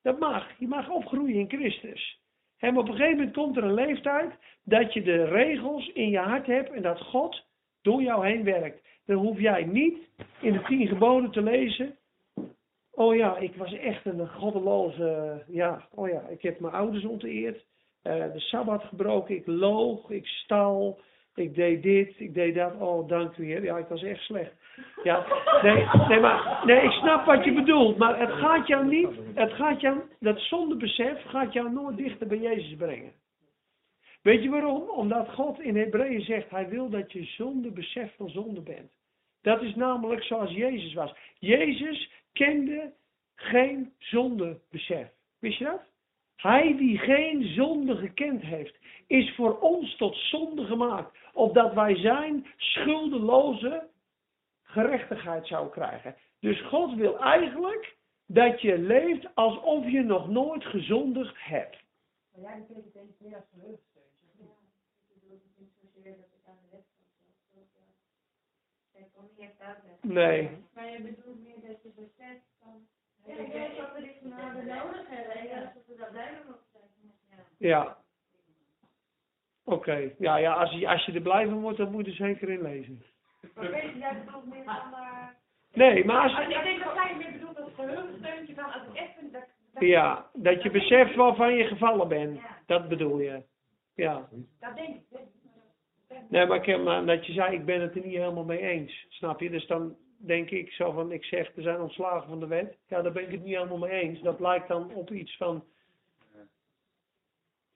Speaker 1: Dat mag. Je mag opgroeien in Christus. En op een gegeven moment komt er een leeftijd dat je de regels in je hart hebt en dat God door jou heen werkt. Dan hoef jij niet in de tien geboden te lezen. Oh ja, ik was echt een goddeloze. Ja, oh ja, ik heb mijn ouders onteerd. eh, de sabbat gebroken. Ik loog, ik stal. Ik deed dit, ik deed dat. Oh, dank u heer. Ja, ik was echt slecht. Ja, nee, nee, maar, nee, ik snap wat je bedoelt. Maar het gaat jou niet, het gaat jou, dat zondebesef gaat jou nooit dichter bij Jezus brengen. Weet je waarom? Omdat God in Hebreeën zegt, hij wil dat je zonder besef van zonde bent. Dat is namelijk zoals Jezus was. Jezus kende geen zondebesef. Wist je dat? Hij die geen zonde gekend heeft, is voor ons tot zonde gemaakt. Opdat wij zijn schuldeloze gerechtigheid zouden krijgen. Dus God wil eigenlijk dat je leeft alsof je nog nooit gezondigd hebt.
Speaker 2: Ik kon niet echt uitleggen.
Speaker 1: Nee.
Speaker 2: Maar je bedoelt meer dat je beseft van... Ja, ik weet dat we dit genade nodig hebben en dat we dat blijven nog steeds. Ja.
Speaker 1: Ja. Oké. Ja, ja als, je, als je er blij van wordt, dan moet je er zeker in lezen.
Speaker 2: Maar weet je, jij bedoelt meer van... eh,
Speaker 1: Nee, maar als,
Speaker 2: Ik denk dat jij meer bedoelt als geheugensteuntje van als ik echt vind dat... dat
Speaker 1: ja, dat je beseft waarvan je gevallen bent. Dat bedoel je. Ja.
Speaker 2: Dat denk ik.
Speaker 1: Nee, maar, ik heb, maar dat je zei, ik ben het er niet helemaal mee eens. Snap je? Dus dan denk ik zo van, ik zeg, we zijn ontslagen van de wet. Ja, daar ben ik het niet helemaal mee eens. Dat lijkt dan op iets van,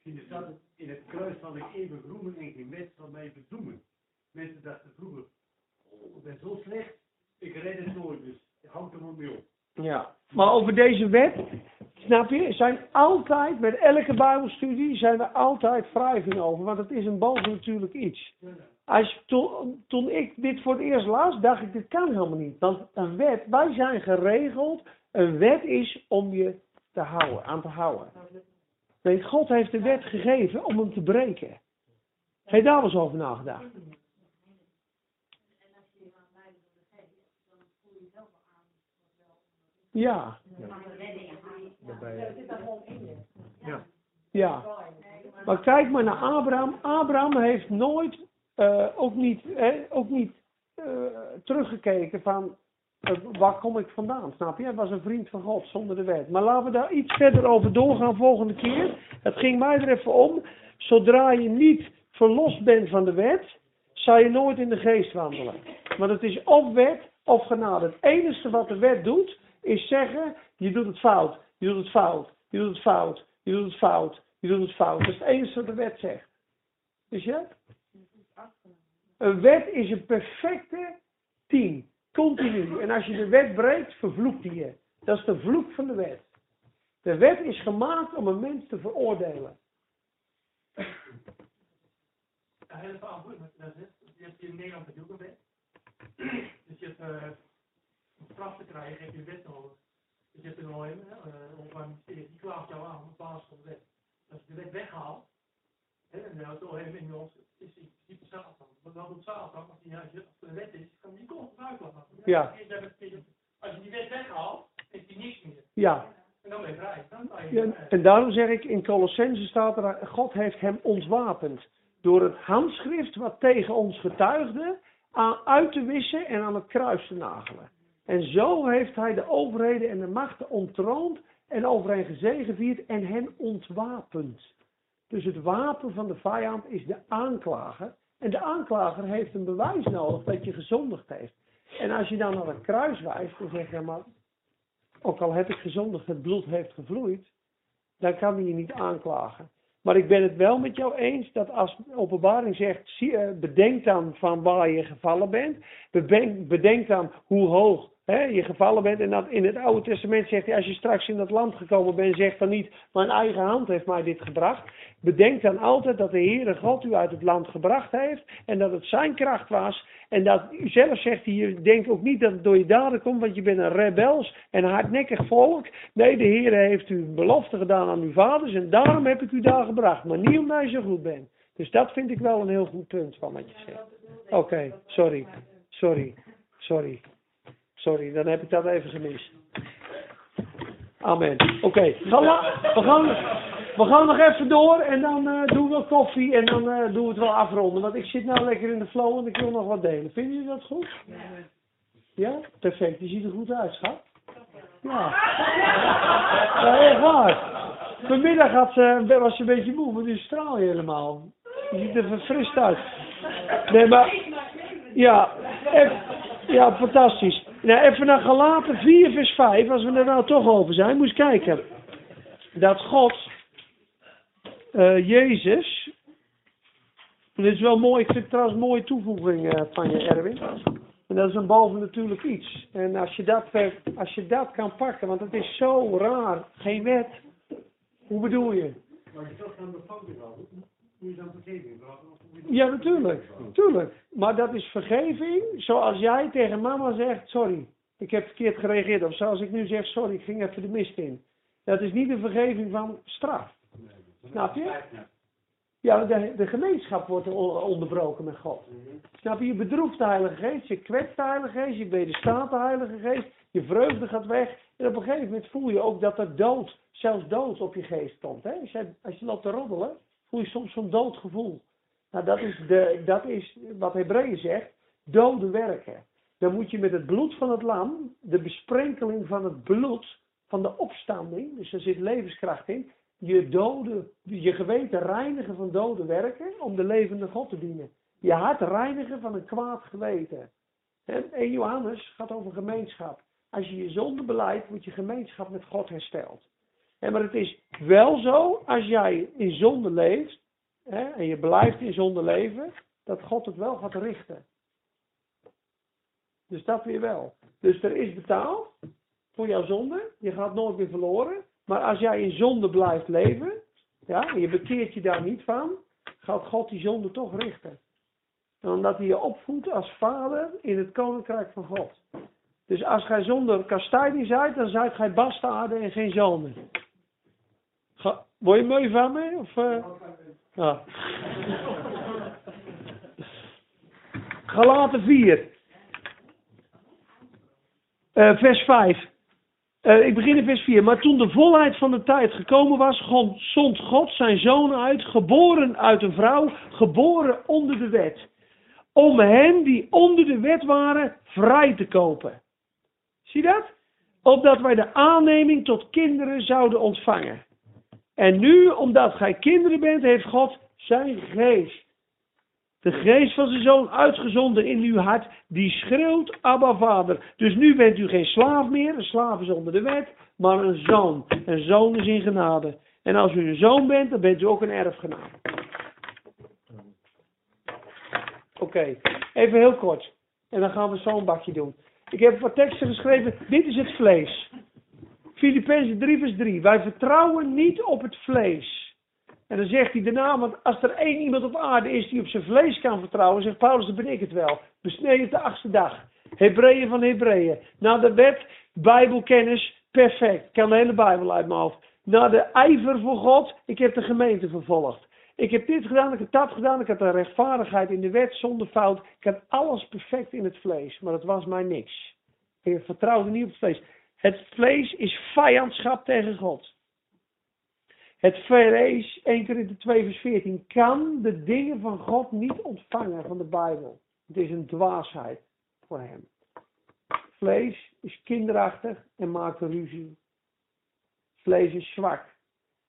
Speaker 4: je staat het in het kruis zal ik even roemen en geen mens zal mij verdoemen. Mensen dachten vroeger, oh, ik ben zo slecht, ik red het nooit, dus houd er maar mee op.
Speaker 1: ja. Maar over deze wet, snap je, zijn altijd, met elke bijbelstudie, zijn er altijd wrijvingen over. Want het is een bovennatuurlijk iets. Als, toen, toen ik dit voor het eerst las, dacht ik, dit kan helemaal niet. Want een wet, wij zijn geregeld, een wet is om je te houden, aan te houden. Nee, God heeft de wet gegeven om hem te breken. Heb je daar eens over nagedacht? Ja, ja. Maar kijk maar naar Abraham. Abraham heeft nooit, eh, ook niet, hè, ook niet eh, teruggekeken van eh, waar kom ik vandaan, snap je? Hij was een vriend van God zonder de wet. Maar laten we daar iets verder over doorgaan volgende keer. Het ging mij er even om. Zodra je niet verlost bent van de wet, zal je nooit in de geest wandelen. Want het is of wet of genade. Het enige wat de wet doet, is zeggen, je doet het fout, je doet het fout, je doet het fout, je doet het fout, je doet het fout. Dat is het enige wat de wet zegt. Is je? Een wet is een perfecte team. Continu. En als je de wet breekt, vervloekt hij je. Dat is de vloek van de wet. De wet is gemaakt om een mens te veroordelen.
Speaker 3: Heel verhaal goed wat je hebt in Nederland het ook een wet. Dus je hebt uh, straf te krijgen heb je een wet nodig. Dus je hebt een OM, hè, uh, Openbaar Ministerie, die klaagt jou aan op basis van de wet. Als je de wet weghaalt, hè, en het OM in ons is in principe Satan. Wat dan doet Satan, als, die, als, een wet is, kan die constant uitlachen.
Speaker 1: Ja.
Speaker 3: Als je die wet weghaalt, is die niks meer.
Speaker 1: Ja.
Speaker 3: En dan ben je vrij. Dan ben je
Speaker 1: Ja, en daarom zeg ik in Colossense staat er, God heeft hem ontwapend. Door het handschrift wat tegen ons getuigde, aan uit te wissen en aan het kruis te nagelen. En zo heeft hij de overheden en de machten ontroond en over hen gezegevierd en hen ontwapend. Dus het wapen van de vijand is de aanklager. En de aanklager heeft een bewijs nodig dat je gezondigd heeft. En als je dan naar het kruis wijst, dan zeg je maar, ook al heb ik gezondigd, het bloed heeft gevloeid, dan kan hij je niet aanklagen. Maar ik ben het wel met jou eens dat als openbaring zegt, eh, bedenk dan van waar je gevallen bent. Bedenk, bedenk dan hoe hoog hè, je gevallen bent. En dat in het Oude Testament zegt hij, als je straks in dat land gekomen bent, zegt dan niet, mijn eigen hand heeft mij dit gebracht. Bedenk dan altijd dat de Heere God u uit het land gebracht heeft. En dat het zijn kracht was. En dat u zelf zegt hij, je denkt ook niet dat het door je daden komt, want je bent een rebels en hardnekkig volk. Nee, de Heere heeft u een belofte gedaan aan uw vaders en daarom heb ik u daar gebracht. Maar niet omdat je zo goed bent. Dus dat vind ik wel een heel goed punt van wat je zegt. Oké, sorry. Sorry. Sorry. Sorry, dan heb ik dat even gemist. Amen. Oké, we, gaan, we gaan nog even door en dan eh, doen we koffie en dan eh, doen we het wel afronden. Want ik zit nou lekker in de flow en ik wil nog wat delen. Vinden jullie dat goed? Ja? Perfect. Die ziet er goed uit, schat. Ja. Ja, echt waar. Vanmiddag ze, was ze een beetje moe, maar nu straal je helemaal. Je ziet er verfrist uit. Nee, maar... Ja, ja, fantastisch. Nou, even naar Galaten 4 vers 5, als we er nou toch over zijn, moet je kijken. Dat God, eh, Jezus, en dit is wel mooi, ik vind het trouwens een mooie toevoeging eh, van je Erwin. En dat is een bovennatuurlijk iets. En als je, dat, ver- als je dat kan pakken, want het is zo raar, geen wet. Hoe bedoel je?
Speaker 4: Maar je toch aan de houden, je dan vergeving
Speaker 1: Ja, natuurlijk. Tuurlijk. Maar dat is vergeving zoals jij tegen mama zegt, sorry, ik heb verkeerd gereageerd. Of zoals ik nu zeg, sorry, ik ging even de mist in. Dat is niet een vergeving van straf. Snap je? Ja, de, de gemeenschap wordt onderbroken met God. Snap je? Je bedroeft de Heilige Geest, je kwetst de Heilige Geest, je bestaat de Heilige Geest, je vreugde gaat weg. En op een gegeven moment voel je ook dat er dood, zelfs dood op je geest komt. Hè? Als, je, als je loopt te roddelen, voel je soms zo'n doodgevoel. Nou, dat is, de, dat is wat Hebreeën zegt, dode werken. Dan moet je met het bloed van het lam, de besprenkeling van het bloed van de opstanding, dus er zit levenskracht in, je, dode, je geweten reinigen van dode werken om de levende God te dienen. Je hart reinigen van een kwaad geweten. En 1 Johannes gaat over gemeenschap. Als je je zonde beleidt, wordt je gemeenschap met God hersteld. Maar het is wel zo, als jij in zonde leeft, en je blijft in zonde leven, dat God het wel gaat richten. Dus dat weer wel. Dus er is betaald voor jouw zonde. Je gaat nooit meer verloren. Maar als jij in zonde blijft leven, ja, en je bekeert je daar niet van, gaat God die zonde toch richten. En omdat hij je opvoedt als vader in het koninkrijk van God. Dus als gij zonder kastijding zijt, dan zijt gij bastaarden en geen zonen. Ga, word je mooi van me? Of, eh? Ja. Galaten 4. Eh, vers 5. Eh, ik begin in vers 4. Maar toen de volheid van de tijd gekomen was, zond God zijn zoon uit, geboren uit een vrouw, geboren onder de wet. Om hen die onder de wet waren, vrij te kopen. Zie dat? Opdat wij de aanneming tot kinderen zouden ontvangen. En nu, omdat gij kinderen bent, heeft God zijn geest. De geest van zijn zoon uitgezonden in uw hart, die schreeuwt, Abba vader. Dus nu bent u geen slaaf meer, een slaaf is onder de wet, maar een zoon. Een zoon is in genade. En als u een zoon bent, dan bent u ook een erfgenaam. Oké, even heel kort. En dan gaan we zo'n bakje doen. Ik heb wat teksten geschreven. Dit is het vlees. Filippenzen 3 vers 3. Wij vertrouwen niet op het vlees. En dan zegt hij daarna, want als er één iemand op aarde is die op zijn vlees kan vertrouwen, zegt Paulus, dan ben ik het wel. Besneden de achtste dag. Hebreeën van Hebreeën. Na de wet, Bijbelkennis, perfect. Ik kan de hele Bijbel uit mijn hoofd. Na de ijver voor God, ik heb de gemeente vervolgd. Ik heb dit gedaan, ik heb dat gedaan, ik had de rechtvaardigheid in de wet zonder fout. Ik had alles perfect in het vlees, maar het was mij niks. Ik vertrouwde niet op het vlees. Het vlees is vijandschap tegen God. Het vlees, 1 Korinther 2 vers 14, kan de dingen van God niet ontvangen van de Bijbel. Het is een dwaasheid voor hem. Vlees is kinderachtig en maakt ruzie. Vlees is zwak.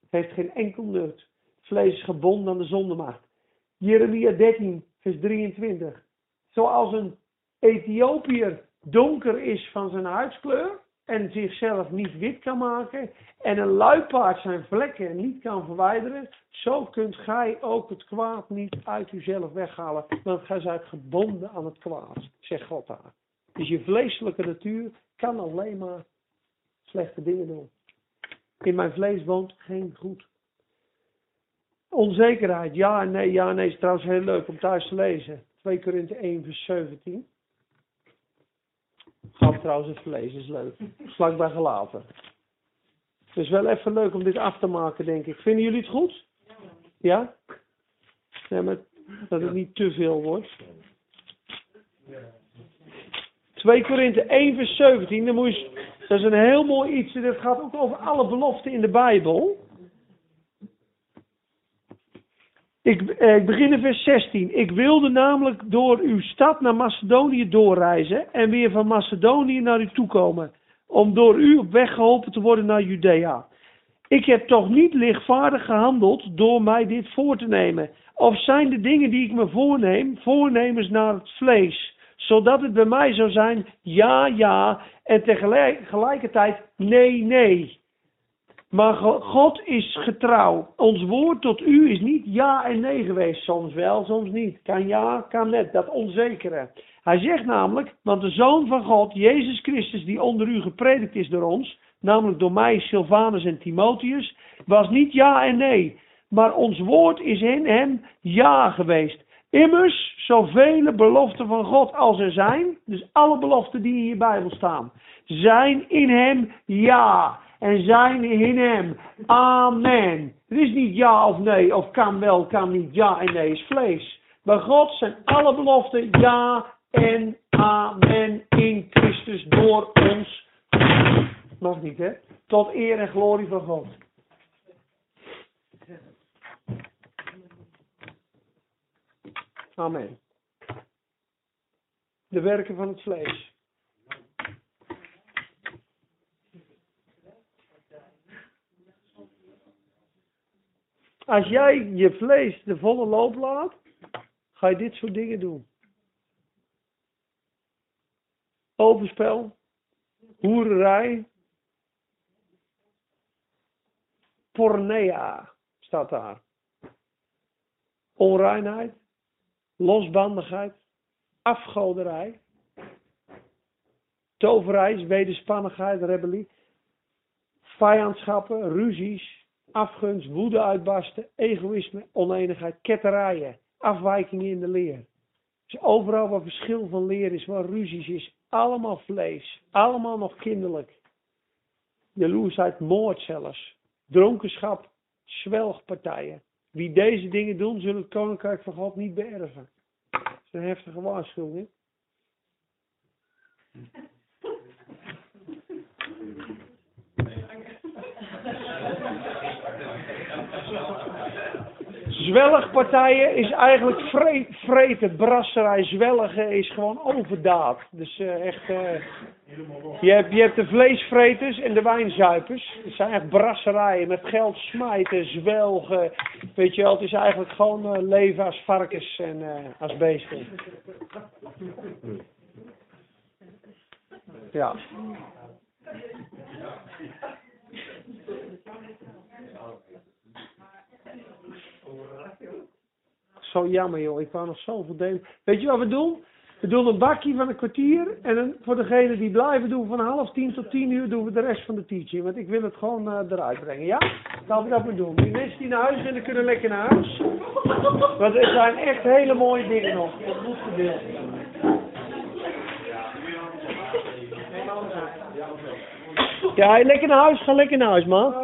Speaker 1: Het heeft geen enkel nut. Vlees is gebonden aan de zondemacht. Jeremia 13 vers 23. Zoals een Ethiopiër donker is van zijn huidskleur en zichzelf niet wit kan maken en een luipaard zijn vlekken niet kan verwijderen, zo kunt gij ook het kwaad niet uit uzelf weghalen, want gij zijt gebonden aan het kwaad, zegt God daar. Dus je vleeselijke natuur kan alleen maar slechte dingen doen. In mijn vlees woont geen goed. Onzekerheid, ja en nee, ja en nee, is trouwens heel leuk om thuis te lezen. 2 Korinthe 1 vers 17. Ga trouwens even lezen, is leuk. Vlak bij gelaten. Het is wel even leuk om dit af te maken, denk ik. Vinden jullie het goed? Ja? Ja, maar dat het niet te veel wordt. 2 Korinthe 1 vers 17, dan moet je, dat is een heel mooi iets. Dat gaat ook over alle beloften in de Bijbel. Ik, eh, ik begin in vers 16. Ik wilde namelijk door uw stad naar Macedonië doorreizen en weer van Macedonië naar u toekomen, om door u op weg geholpen te worden naar Judea. Ik heb toch niet lichtvaardig gehandeld door mij dit voor te nemen. Of zijn de dingen die ik me voorneem, voornemens naar het vlees, zodat het bij mij zou zijn ja, ja en tegelijkertijd nee, nee. Maar God is getrouw. Ons woord tot u is niet ja en nee geweest. Soms wel, soms niet. Kan ja, kan net. Dat onzekere. Hij zegt namelijk, want de Zoon van God, Jezus Christus, die onder u gepredikt is door ons, namelijk door mij, Silvanus en Timotheus, was niet ja en nee. Maar ons woord is in hem ja geweest. Immers, zoveel beloften van God als er zijn, dus alle beloften die in je Bijbel staan, zijn in hem ja en zijn in hem. Amen. Het is niet ja of nee, of kan wel, kan niet. Ja en nee is vlees. Bij God zijn alle beloften ja en amen in Christus door ons. Mag niet, hè? Tot eer en glorie van God. Amen. De werken van het vlees. Als jij je vlees de volle loop laat, ga je dit soort dingen doen. Overspel, hoererij, pornea staat daar. Onreinheid, losbandigheid, afgoderij, toverij, wederspannigheid, rebellie, vijandschappen, ruzies, afgunst, woede uitbarsten, egoïsme, oneenigheid, ketterijen, afwijkingen in de leer. Dus overal waar verschil van leer is, waar ruzies is, allemaal vlees, allemaal nog kinderlijk. Jaloersheid, moord zelfs, dronkenschap, zwelgpartijen. Wie deze dingen doen, zullen het koninkrijk van God niet beërven. Dat is een heftige waarschuwing. Zwelligpartijen is eigenlijk vre vreten, brasserij, zwelligen is gewoon overdaad. Dus uh, echt, uh, je, hebt, je de vleesvreters en de wijnzuipers. Het zijn echt brasserijen met geld smijten, zwelgen. Weet je wel, het is eigenlijk gewoon uh, leven als varkens en als beesten. Ja. Zo jammer joh, ik wou nog zoveel delen. Weet je wat we doen? We doen een bakje van een kwartier. En voor degenen die blijven doen van half tien tot tien uur doen we de rest van de teaching. Want ik wil het gewoon eh, eruit brengen. Ja? Laten we dat maar doen. Die mensen die naar huis willen kunnen lekker naar huis. Want er zijn echt hele mooie dingen nog. Dat moet gedeeld Ja, lekker naar huis. Ga lekker naar huis, man.